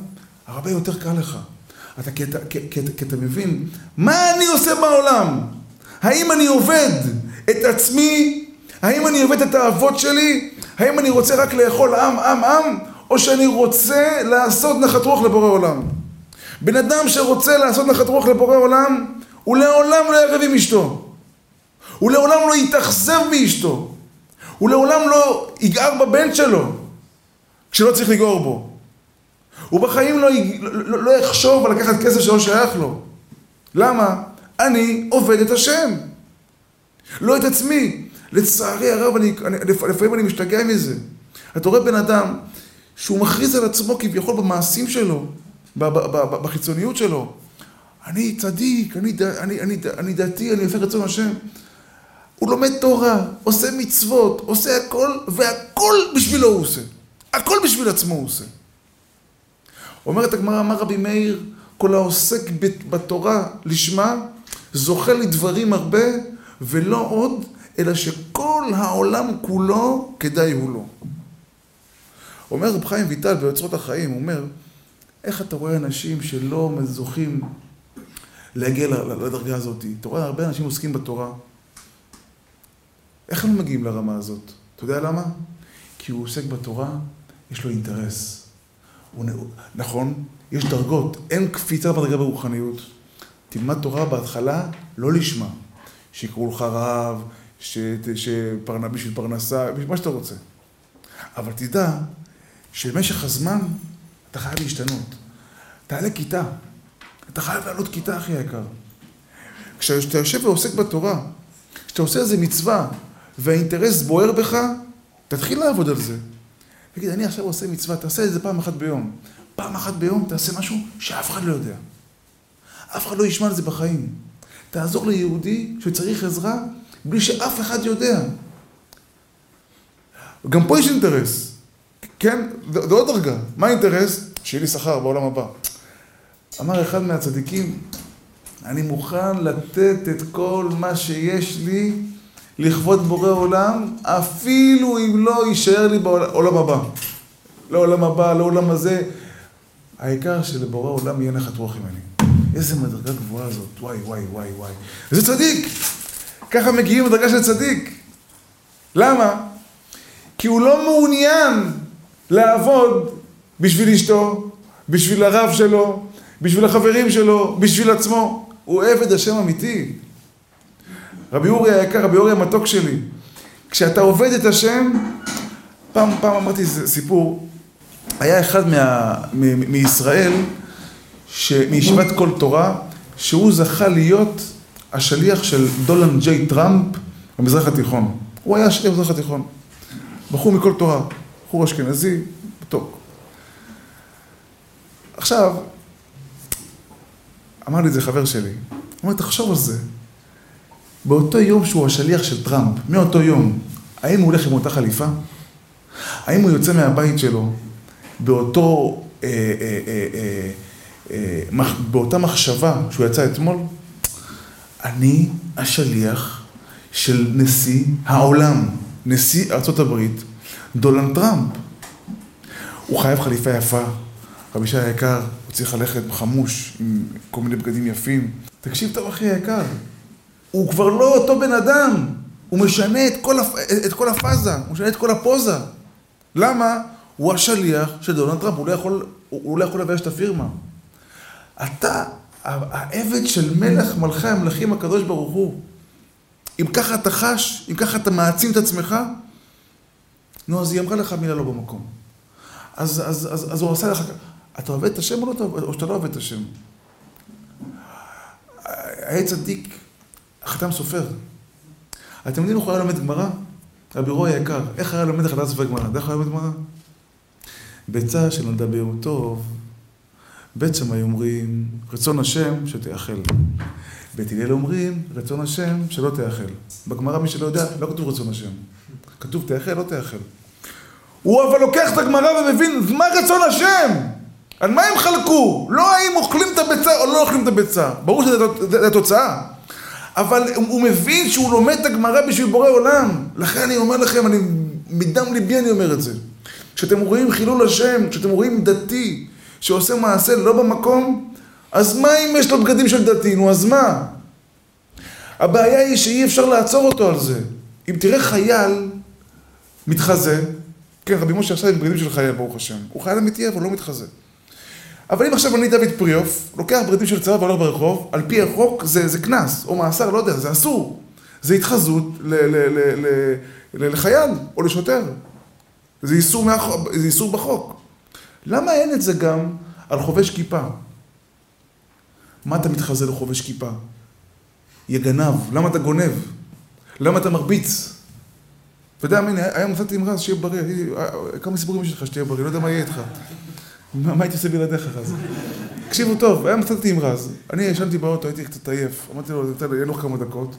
הרבה יותר קל לך. אתה, כי, אתה, כי, כי, כי אתה מבין, מה אני עושה בעולם? האם אני עובד את עצמי? האם אני עובד את האבות שלי? האם אני רוצה רק לאכול עם, עם, עם? או שאני רוצה לעשות נחת רוח לבורא עולם? בן אדם שרוצה לעשות נחת רוח לבורא עולם, הוא לעולם לא יריב עם אשתו. הוא לעולם לא יתאכזב באשתו. הוא לעולם לא יגער בבן שלו, כשלא צריך לגעור בו. הוא בחיים לא, לא, לא יחשוב על לקחת כסף שלא שייך לו. למה? אני עובד את השם. לא את עצמי. לצערי הרב, אני, אני, לפעמים אני משתגע מזה. אתה רואה בן אדם שהוא מכריז על עצמו כביכול במעשים שלו, בחיצוניות שלו. אני צדיק, אני, אני, אני, אני דתי, אני עושה רצון השם. הוא לומד תורה, עושה מצוות, עושה הכל, והכל בשבילו הוא עושה. הכל בשביל עצמו הוא עושה. אומרת הגמרא, אמר רבי מאיר, כל העוסק בתורה לשמה, זוכה לדברים הרבה, ולא עוד, אלא שכל העולם כולו כדאי הוא לו. אומר רב חיים ויטל ביוצרות החיים, הוא אומר, איך אתה רואה אנשים שלא זוכים להגיע לדרגה הזאת? אתה רואה הרבה אנשים עוסקים בתורה. איך הם מגיעים לרמה הזאת? אתה יודע למה? כי הוא עוסק בתורה, יש לו אינטרס. הוא, נכון, יש דרגות, אין קפיצה בדרגה ברוחניות. תלמד תורה בהתחלה, לא לשמה. שיקראו לך רב, שפרנ... בשביל פרנסה, מה שאתה רוצה. אבל תדע שבמשך הזמן אתה חייב להשתנות. תעלה כיתה. אתה חייב לעלות כיתה, אחי היקר. כשאתה יושב ועוסק בתורה, כשאתה עושה איזה מצווה, והאינטרס בוער בך, תתחיל לעבוד על זה. תגיד, אני עכשיו עושה מצווה, תעשה את זה פעם אחת ביום. פעם אחת ביום תעשה משהו שאף אחד לא יודע. אף אחד לא ישמע על זה בחיים. תעזור ליהודי שצריך עזרה בלי שאף אחד יודע. גם פה יש אינטרס. כן? זה עוד דרגה. מה האינטרס? שיהיה לי שכר בעולם הבא. אמר אחד מהצדיקים, אני מוכן לתת את כל מה שיש לי לכבוד בורא עולם, אפילו אם לא יישאר לי בעולם הבא. לעולם הבא, לעולם הזה. העיקר שלבורא עולם יהיה נחת רוח ממני. איזה מדרגה גבוהה זאת, וואי, וואי, וואי, וואי. זה צדיק! ככה מגיעים לדרגה של צדיק. למה? כי הוא לא מעוניין לעבוד בשביל אשתו, בשביל הרב שלו, בשביל החברים שלו, בשביל עצמו. הוא עבד השם אמיתי. רבי אורי היקר, רבי אורי המתוק שלי, כשאתה עובד את השם, פעם, פעם אמרתי סיפור, היה אחד מה, מ, מישראל, ש, מישיבת כל תורה, שהוא זכה להיות השליח של דולן ג'יי טראמפ במזרח התיכון. הוא היה שליח במזרח התיכון. בחור מכל תורה, בחור אשכנזי, מתוק. עכשיו, אמר לי את זה חבר שלי, הוא אומר, תחשוב על זה. באותו יום שהוא השליח של טראמפ, מאותו יום, האם הוא הולך עם אותה חליפה? האם הוא יוצא מהבית שלו באותו, אה, אה, אה, אה, אה, באותה מחשבה שהוא יצא אתמול? אני השליח של נשיא העולם, נשיא ארה"ב, דולן טראמפ. הוא חייב חליפה יפה. רבי שי היקר, הוא צריך ללכת חמוש עם כל מיני בגדים יפים. תקשיב טוב, אחי היקר. הוא כבר לא אותו בן אדם. הוא משנה את כל, הפ... את כל הפאזה, הוא משנה את כל הפוזה. למה? הוא השליח של דונלד טראמפ, הוא לא יכול, הוא לא יכול לבייש את הפירמה. אתה העבד של מלך מלכי המלכים הקדוש ברוך הוא. אם ככה אתה חש, אם ככה אתה מעצים את עצמך, נו, אז היא אמרה לך מילה לא במקום. אז, אז, אז, אז הוא עשה לך, אתה עובד את השם או, לא, או שאתה לא עובד את השם? היה צדיק, החתם סופר. אתם יודעים איך הוא היה לומד גמרא? רבי רועי היקר, איך היה לומד החתם סופר גמרא? איך הוא היה לומד גמרא? ביצה שנולדה ביום טוב, בית שמאי אומרים, רצון השם שתאכל. בית הלל אומרים, רצון השם שלא תאכל. בגמרא, מי שלא יודע, לא כתוב רצון השם. כתוב תאכל, לא תאכל. הוא אבל לוקח את הגמרא ומבין, מה רצון השם? על מה הם חלקו? לא האם אוכלים את הביצה או לא אוכלים את הביצה. ברור שזו התוצאה. אבל הוא מבין שהוא לומד את הגמרא בשביל בורא עולם. לכן אני אומר לכם, אני, מדם ליבי אני אומר את זה. כשאתם רואים חילול השם, כשאתם רואים דתי שעושה מעשה לא במקום, אז מה אם יש לו בגדים של דתי? נו, אז מה? הבעיה היא שאי אפשר לעצור אותו על זה. אם תראה חייל מתחזה, כן, רבי משה עשה עם בגדים של חייל, ברוך השם. הוא חייל אמיתי, אבל לא מתחזה. אבל אם עכשיו אני דוד פריוף, לוקח בגדים של צבא והולך ברחוב, על פי החוק זה קנס, או מאסר, לא יודע, זה אסור. זה התחזות לחייל או לשוטר. זה איסור, מהחוק, זה איסור בחוק. למה אין את זה גם על חובש כיפה? מה אתה מתחזה לחובש כיפה? יא גנב, למה אתה גונב? למה אתה מרביץ? אתה יודע, הנה, היום נסעתי עם רז, שיהיה בריא, כמה סיפורים יש לך שתהיה בריא, לא יודע מה יהיה איתך. מה הייתי עושה בלעדיך, רז? תקשיבו טוב, היום נסעתי עם רז, אני ישנתי באוטו, הייתי קצת עייף, אמרתי לו, יהיה לו כמה דקות.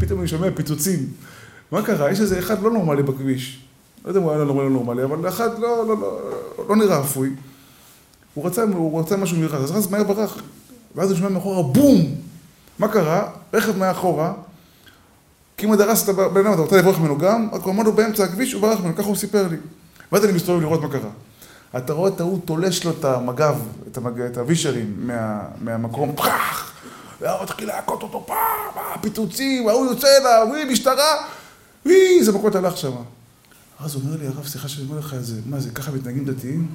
פתאום אני שומע פיצוצים. מה קרה? יש איזה אחד לא נורמלי בכביש. לא יודע אם הוא היה נורמלי או לא נורמלי, אבל אחד לא, לא, לא, לא נראה אפוי. הוא רצה, הוא רצה משהו מרז, אז רז מהר ברח, ואז הוא שומע מאחורה בום! מה קרה? רכב מאחורה, כמעט דרס את הבן אדם, אתה רוצה לברוח ממנו גם? רק הוא עמד לו באמצע הכביש, הוא ברח ממנו, ככה הוא סיפר לי. ואז אני מסתובב לראות מה קרה. אתה רואה את ההוא תולש לו את המג"ב, את, המג... את הווישרים מה... מהמקום, פרח! והוא מתחיל להכות אותו פעם, פיצוצים, ההוא יוצא אליו, וואי, משטרה, וואי, איזה מכות הלך שם. אז הוא אומר לי, הרב, סליחה שאני אומר לך את זה, מה זה, ככה מתנהגים דתיים?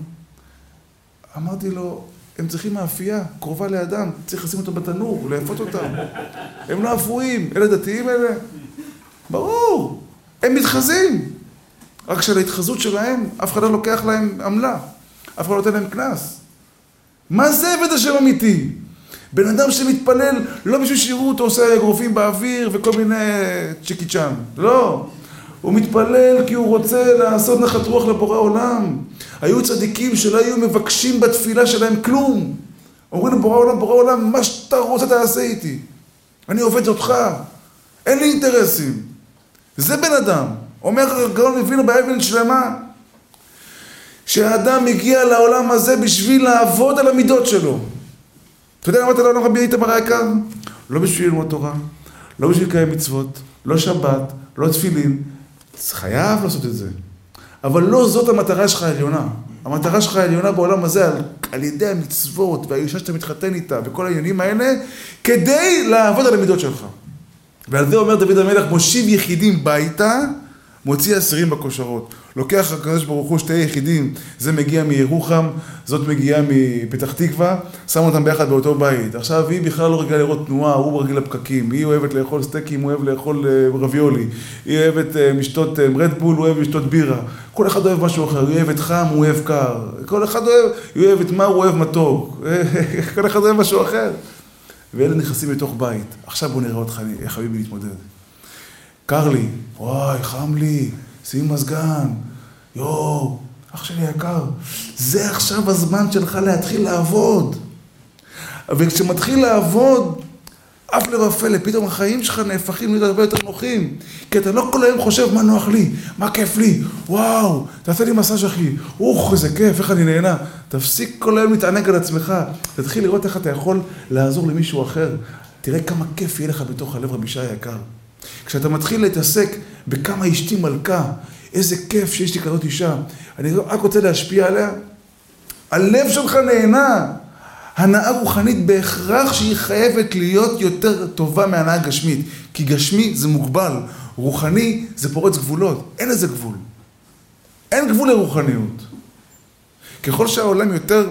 אמרתי לו, הם צריכים מאפייה, קרובה לאדם, צריך לשים אותה בתנור, לאפות אותם. הם לא אפויים, אלה דתיים אלה? ברור, הם מתחזים. רק שעל ההתחזות שלהם, אף אחד לא לוקח להם עמלה, אף אחד לא נותן להם קנס. מה זה עבד השם אמיתי? בן אדם שמתפלל לא בשביל שיראו אותו עושה אגרופים באוויר וכל מיני צ'יקי צ'אן. לא. הוא מתפלל כי הוא רוצה לעשות נחת רוח לבורא עולם. היו צדיקים שלא היו מבקשים בתפילה שלהם כלום. אומרים לבורא עולם, בורא עולם, מה שאתה רוצה תעשה איתי. אני עובד אותך. אין לי אינטרסים. זה בן אדם. אומר גאון מווילנה באבן שלמה, שהאדם מגיע לעולם הזה בשביל לעבוד על המידות שלו. אתה יודע למה אתה לא הולך רבי איתמר היקר? לא בשביל ללמוד תורה, לא בשביל לקיים מצוות, לא שבת, לא תפילין. חייב לעשות את זה. אבל לא זאת המטרה שלך העליונה. המטרה שלך העליונה בעולם הזה, על, על ידי המצוות והאישה שאתה מתחתן איתה וכל העניינים האלה, כדי לעבוד על המידות שלך. ועל זה אומר דוד המלך, מושיב יחידים ביתה, מוציא אסירים בכושרות. לוקח הקדוש ברוך הוא שתי יחידים, זה מגיע מירוחם, זאת מגיעה מפתח תקווה, שם אותם ביחד באותו בית. עכשיו היא בכלל לא רגילה לראות תנועה, הוא רגיל לפקקים, היא אוהבת לאכול סטייקים, הוא אוהב לאכול אה, רביולי, היא אוהבת לשתות רדבול, הוא אוהב לשתות בירה. כל אחד אוהב משהו אחר, היא אוהבת חם, הוא אוהב קר. כל אחד אוהב, היא אוהבת מה, הוא אוהב מתוק. כל אחד אוהב משהו אחר. ואלה נכנסים לתוך בית. עכשיו בוא נראה אותך, חייבים להתמודד. קר לי, וואי, חם לי, שים מזגן, יואו, אח שלי יקר, זה עכשיו הזמן שלך להתחיל לעבוד. וכשמתחיל לעבוד, אף לרפא, פתאום החיים שלך נהפכים להיות הרבה יותר נוחים. כי אתה לא כל היום חושב מה נוח לי, מה כיף לי, וואו, תעשה לי מסאז' אחי, אוח, איזה כיף, איך אני נהנה. תפסיק כל היום להתענג על עצמך, תתחיל לראות איך אתה יכול לעזור למישהו אחר. תראה כמה כיף יהיה לך בתוך הלב רבי שי היקר. כשאתה מתחיל להתעסק בכמה אשתי מלכה, איזה כיף שיש לי כזאת אישה, אני רק רוצה להשפיע עליה, הלב שלך נהנה. הנאה רוחנית בהכרח שהיא חייבת להיות יותר טובה מהנאה גשמית. כי גשמי זה מוגבל, רוחני זה פורץ גבולות, אין לזה גבול. אין גבול לרוחניות. ככל שהעולם יותר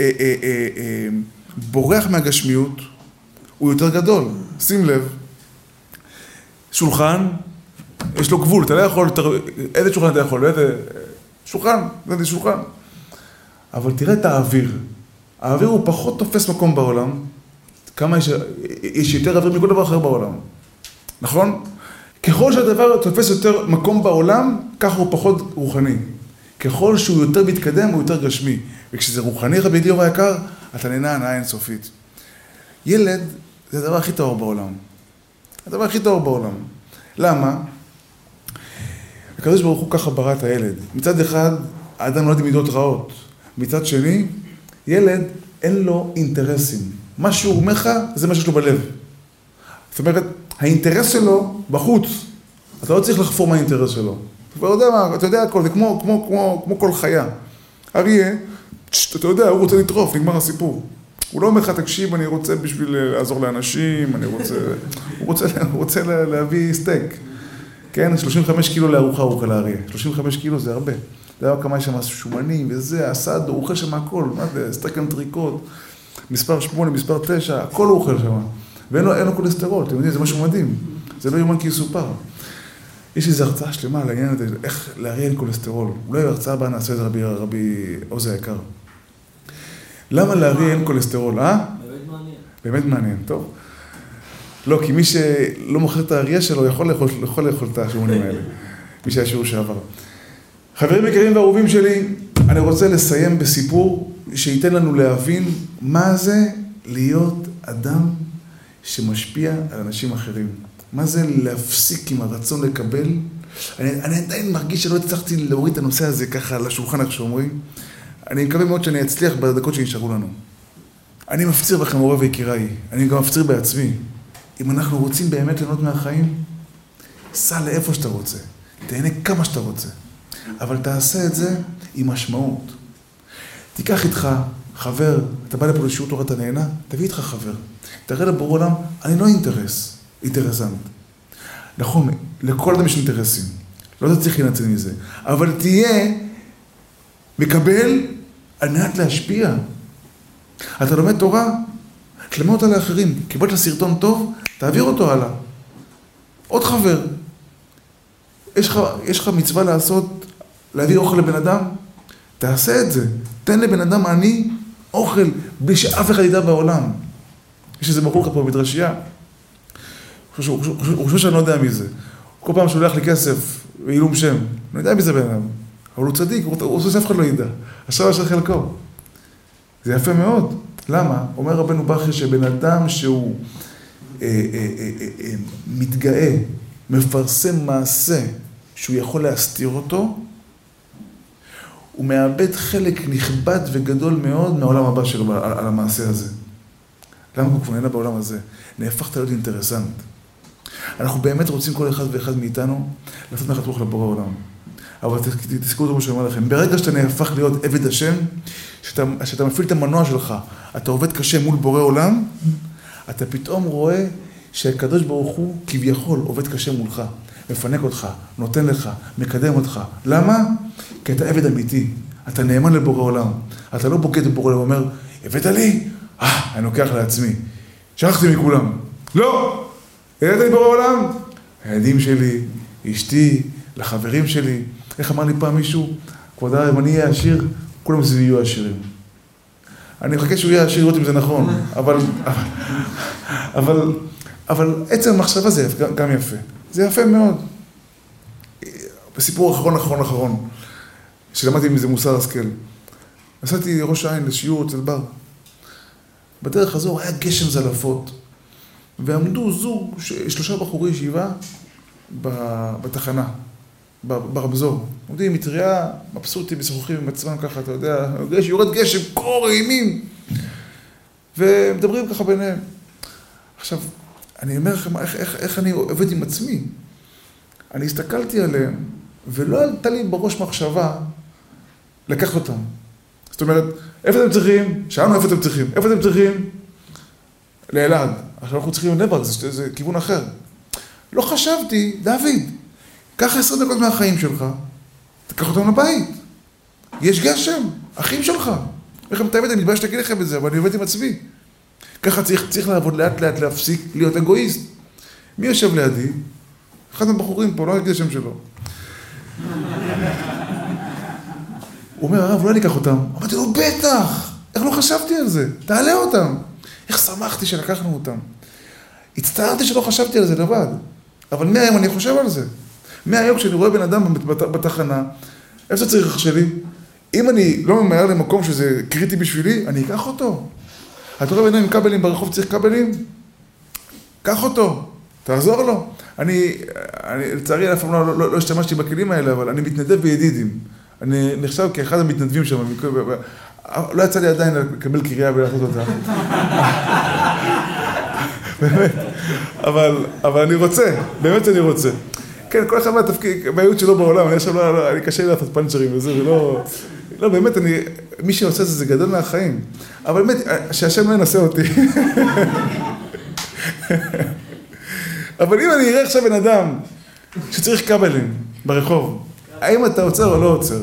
אה, אה, אה, אה, בורח מהגשמיות, הוא יותר גדול. שים לב, שולחן, יש לו גבול, אתה לא יכול, איזה שולחן אתה יכול, איזה... שולחן, זה שולחן. אבל תראה את האוויר. האוויר הוא פחות תופס מקום בעולם. כמה יש, יש יותר אוויר מכל דבר אחר בעולם. נכון? ככל שהדבר תופס יותר מקום בעולם, ככה הוא פחות רוחני. ככל שהוא יותר מתקדם, הוא יותר גשמי. וכשזה רוחני, רבי דיור היקר, אתה נהנה הנאה אינסופית. ילד זה הדבר הכי טהור בעולם. הדבר הכי טהור בעולם. למה? הקדוש ברוך הוא ככה ברא את הילד. מצד אחד, האדם נולד עם מידות רעות. מצד שני, ילד אין לו אינטרסים. מה שהוא אומר לך, זה מה שיש לו בלב. זאת אומרת, האינטרס שלו בחוץ. אתה לא צריך לחפור מה האינטרס שלו. אתה כבר יודע מה, אתה יודע הכל, זה כמו, כמו, כמו, כמו כל חיה. אריה, אתה יודע, הוא רוצה לטרוף, נגמר הסיפור. הוא לא אומר לך, תקשיב, אני רוצה בשביל לעזור לאנשים, אני רוצה... הוא רוצה, רוצה להביא סטייק. כן? 35 קילו לארוחה אוכל לאריה. 35 קילו זה הרבה. אתה יודע כמה יש שם שומנים וזה, הסד, הוא אוכל שם הכל, מה זה, סטייק אנטריקוט, מספר 8, מספר 9, הכל הוא אוכל שם. ואין לו, לו כולסטרול, אתם יודעים, זה משהו מדהים. זה לא יאומן כי יסופר. יש איזו הרצאה שלמה על העניין הזה, איך לאריה אין כולסטרול. אולי בהרצאה הבאה נעשה את זה רבי, רבי עוז היקר. למה לאריה אין כולסטרול, אה? באמת מעניין. באמת מעניין, טוב. לא, כי מי שלא מוכר את האריה שלו יכול לאכול, יכול לאכול את השומנים האלה. מי שהיה שיעור שעבר. חברים יקרים ואהובים שלי, אני רוצה לסיים בסיפור שייתן לנו להבין מה זה להיות אדם שמשפיע על אנשים אחרים. מה זה להפסיק עם הרצון לקבל? אני, אני עדיין מרגיש שלא הצלחתי להוריד את הנושא הזה ככה על השולחן, איך שאומרים. אני מקווה מאוד שאני אצליח בדקות שנשארו לנו. אני מפציר בכם, הורי ויקיריי, אני גם מפציר בעצמי. אם אנחנו רוצים באמת ליהנות מהחיים, סע לאיפה שאתה רוצה, תהנה כמה שאתה רוצה, אבל תעשה את זה עם משמעות. תיקח איתך חבר, אתה בא לפה לשיעור תורה, אתה נהנה, תביא איתך חבר. תראה לבורא עולם, אני לא אינטרס, אינטרסנט. נכון, לכל אדם יש אינטרסים, לא צריך להינצל מזה, אבל תהיה מקבל על מנת להשפיע. אתה לומד תורה, תלמד אותה לאחרים. קיבלת סרטון טוב, תעביר אותו הלאה. עוד חבר. יש לך, יש לך מצווה לעשות, להביא אוכל לבן אדם? תעשה את זה. תן לבן אדם עני אוכל בלי שאף אחד ידע בעולם. יש איזה בחור לך פה במדרשייה, הוא חושב שאני לא יודע מי זה. כל פעם שולח לי כסף ועילום שם, אני יודע מי זה בן אדם. אבל הוא צדיק, הוא רוצה שאף אחד לא ידע. עכשיו יש חלקו. זה יפה מאוד. למה? אומר רבנו בכי שבן אדם שהוא אה, אה, אה, אה, אה, מתגאה, מפרסם מעשה שהוא יכול להסתיר אותו, הוא מאבד חלק נכבד וגדול מאוד מהעולם הבא שלו על, על המעשה הזה. למה הוא כבר נהנה בעולם הזה? נהפכת להיות אינטרסנט. אנחנו באמת רוצים כל אחד ואחד מאיתנו לעשות נחת רוח לבורא עולם. אבל תזכרו את מה שאני אומר לכם, ברגע שאתה נהפך להיות עבד השם, שאתה, שאתה מפעיל את המנוע שלך, אתה עובד קשה מול בורא עולם, אתה פתאום רואה שהקדוש ברוך הוא כביכול עובד קשה מולך, מפנק אותך, נותן לך, מקדם אותך. למה? כי אתה עבד אמיתי, אתה נאמן לבורא עולם. אתה לא בוגד בבורא עולם ואומר, הבאת לי? אה, אני לוקח לעצמי. שכחתי מכולם. לא! הבאת לי בורא עולם? הילדים שלי, אשתי, לחברים שלי. איך אמר לי פעם מישהו? כבוד הרב, אם אני אהיה עשיר, כולם סביבי יהיו עשירים. אני מחכה שהוא יהיה עשיר לראות אם זה נכון, אבל, אבל, אבל עצם המחשבה זה גם יפה. זה יפה מאוד. בסיפור אחרון, אחרון, אחרון, שלמדתי מזה מוסר השכל. נסעתי ראש העין לשיעור אצל בר. בדרך הזו היה גשם זלעפות, ועמדו זוג, שלושה בחורי ישיבה בתחנה. ברמזור. עומדים עם מטריה, מבסוטים, משוחחים עם עצמם ככה, אתה יודע, יורד גשם, קור, אימים. ומדברים ככה ביניהם. עכשיו, אני אומר לכם, איך, איך, איך אני עובד עם עצמי? אני הסתכלתי עליהם, ולא עלתה לי בראש מחשבה לקחת אותם. זאת אומרת, איפה אתם צריכים? שאלנו איפה אתם צריכים. איפה אתם צריכים? לאלעד. עכשיו אנחנו צריכים לבני ברק, זה, זה כיוון אחר. לא חשבתי, דוד, קח עשר דקות מהחיים שלך, תקח אותם לבית. יש גשם, אחים שלך. איך אתה מבין, אני מתבייש להגיד לכם את זה, אבל אני עובד עם עצמי. ככה צריך, צריך לעבוד לאט לאט, להפסיק להיות אגואיסט. מי יושב לידי? אחד מהבחורים פה, לא אגיד השם שלו. הוא אומר, הרב, אולי ניקח אותם. אמרתי לו, בטח! איך לא חשבתי על זה? תעלה אותם. איך שמחתי שלקחנו אותם. הצטערתי שלא חשבתי על זה לבד. אבל מהיום אני חושב על זה. מהיום כשאני רואה בן אדם בתחנה, איפה צריך אח שלי? אם אני לא ממהר למקום שזה קריטי בשבילי, אני אקח אותו. אתה רואה אדם עם כבלים ברחוב צריך כבלים? קח אותו, תעזור לו. אני, אני לצערי אף פעם לא, לא, לא השתמשתי בכלים האלה, אבל אני מתנדב בידידים. אני נחשב כאחד המתנדבים שם. לא יצא לי עדיין לקבל קריאה ולעשות אותה. באמת. אבל, אבל אני רוצה, באמת שאני רוצה. כן, כל אחד מהתפקיד, מהייעוד שלו בעולם, אני עכשיו לא, לא, אני קשה לי לעשות פאנצ'רים וזה, ולא... לא, באמת, אני, מי שעושה זה, זה גדול מהחיים. אבל באמת, שהשם לא ינסה אותי. אבל אם אני אראה עכשיו בן אדם שצריך כבלים ברחוב, האם אתה עוצר או לא עוצר?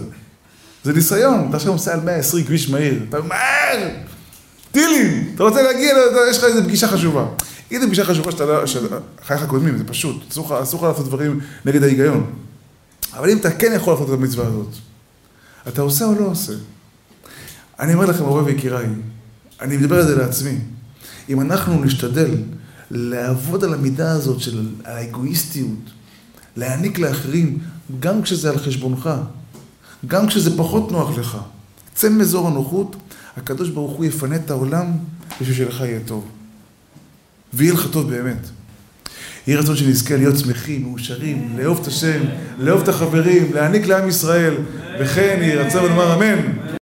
זה ניסיון, אתה עכשיו נוסע על 120 כביש מהיר, אתה מהר! טילים! אתה רוצה להגיע, יש לך איזו פגישה חשובה. אם זו פגישה חשובה שאתה לא, שחייך קודמים, זה פשוט, אסור לך לעשות דברים נגד ההיגיון. אבל אם אתה כן יכול לעשות את המצווה הזאת, אתה עושה או לא עושה? אני אומר לכם, אוהב ויקיריי, אני מדבר על זה לעצמי. אם אנחנו נשתדל לעבוד על המידה הזאת של האגואיסטיות, להעניק לאחרים, גם כשזה על חשבונך, גם כשזה פחות נוח לך, צא מאזור הנוחות, הקדוש ברוך הוא יפנה את העולם בשביל שלך יהיה טוב. ויהיה לך טוב באמת. יהי רצון שנזכה להיות שמחים, מאושרים, לאהוב את השם, לאהוב את החברים, להעניק לעם ישראל, וכן יהי רצון לומר אמן.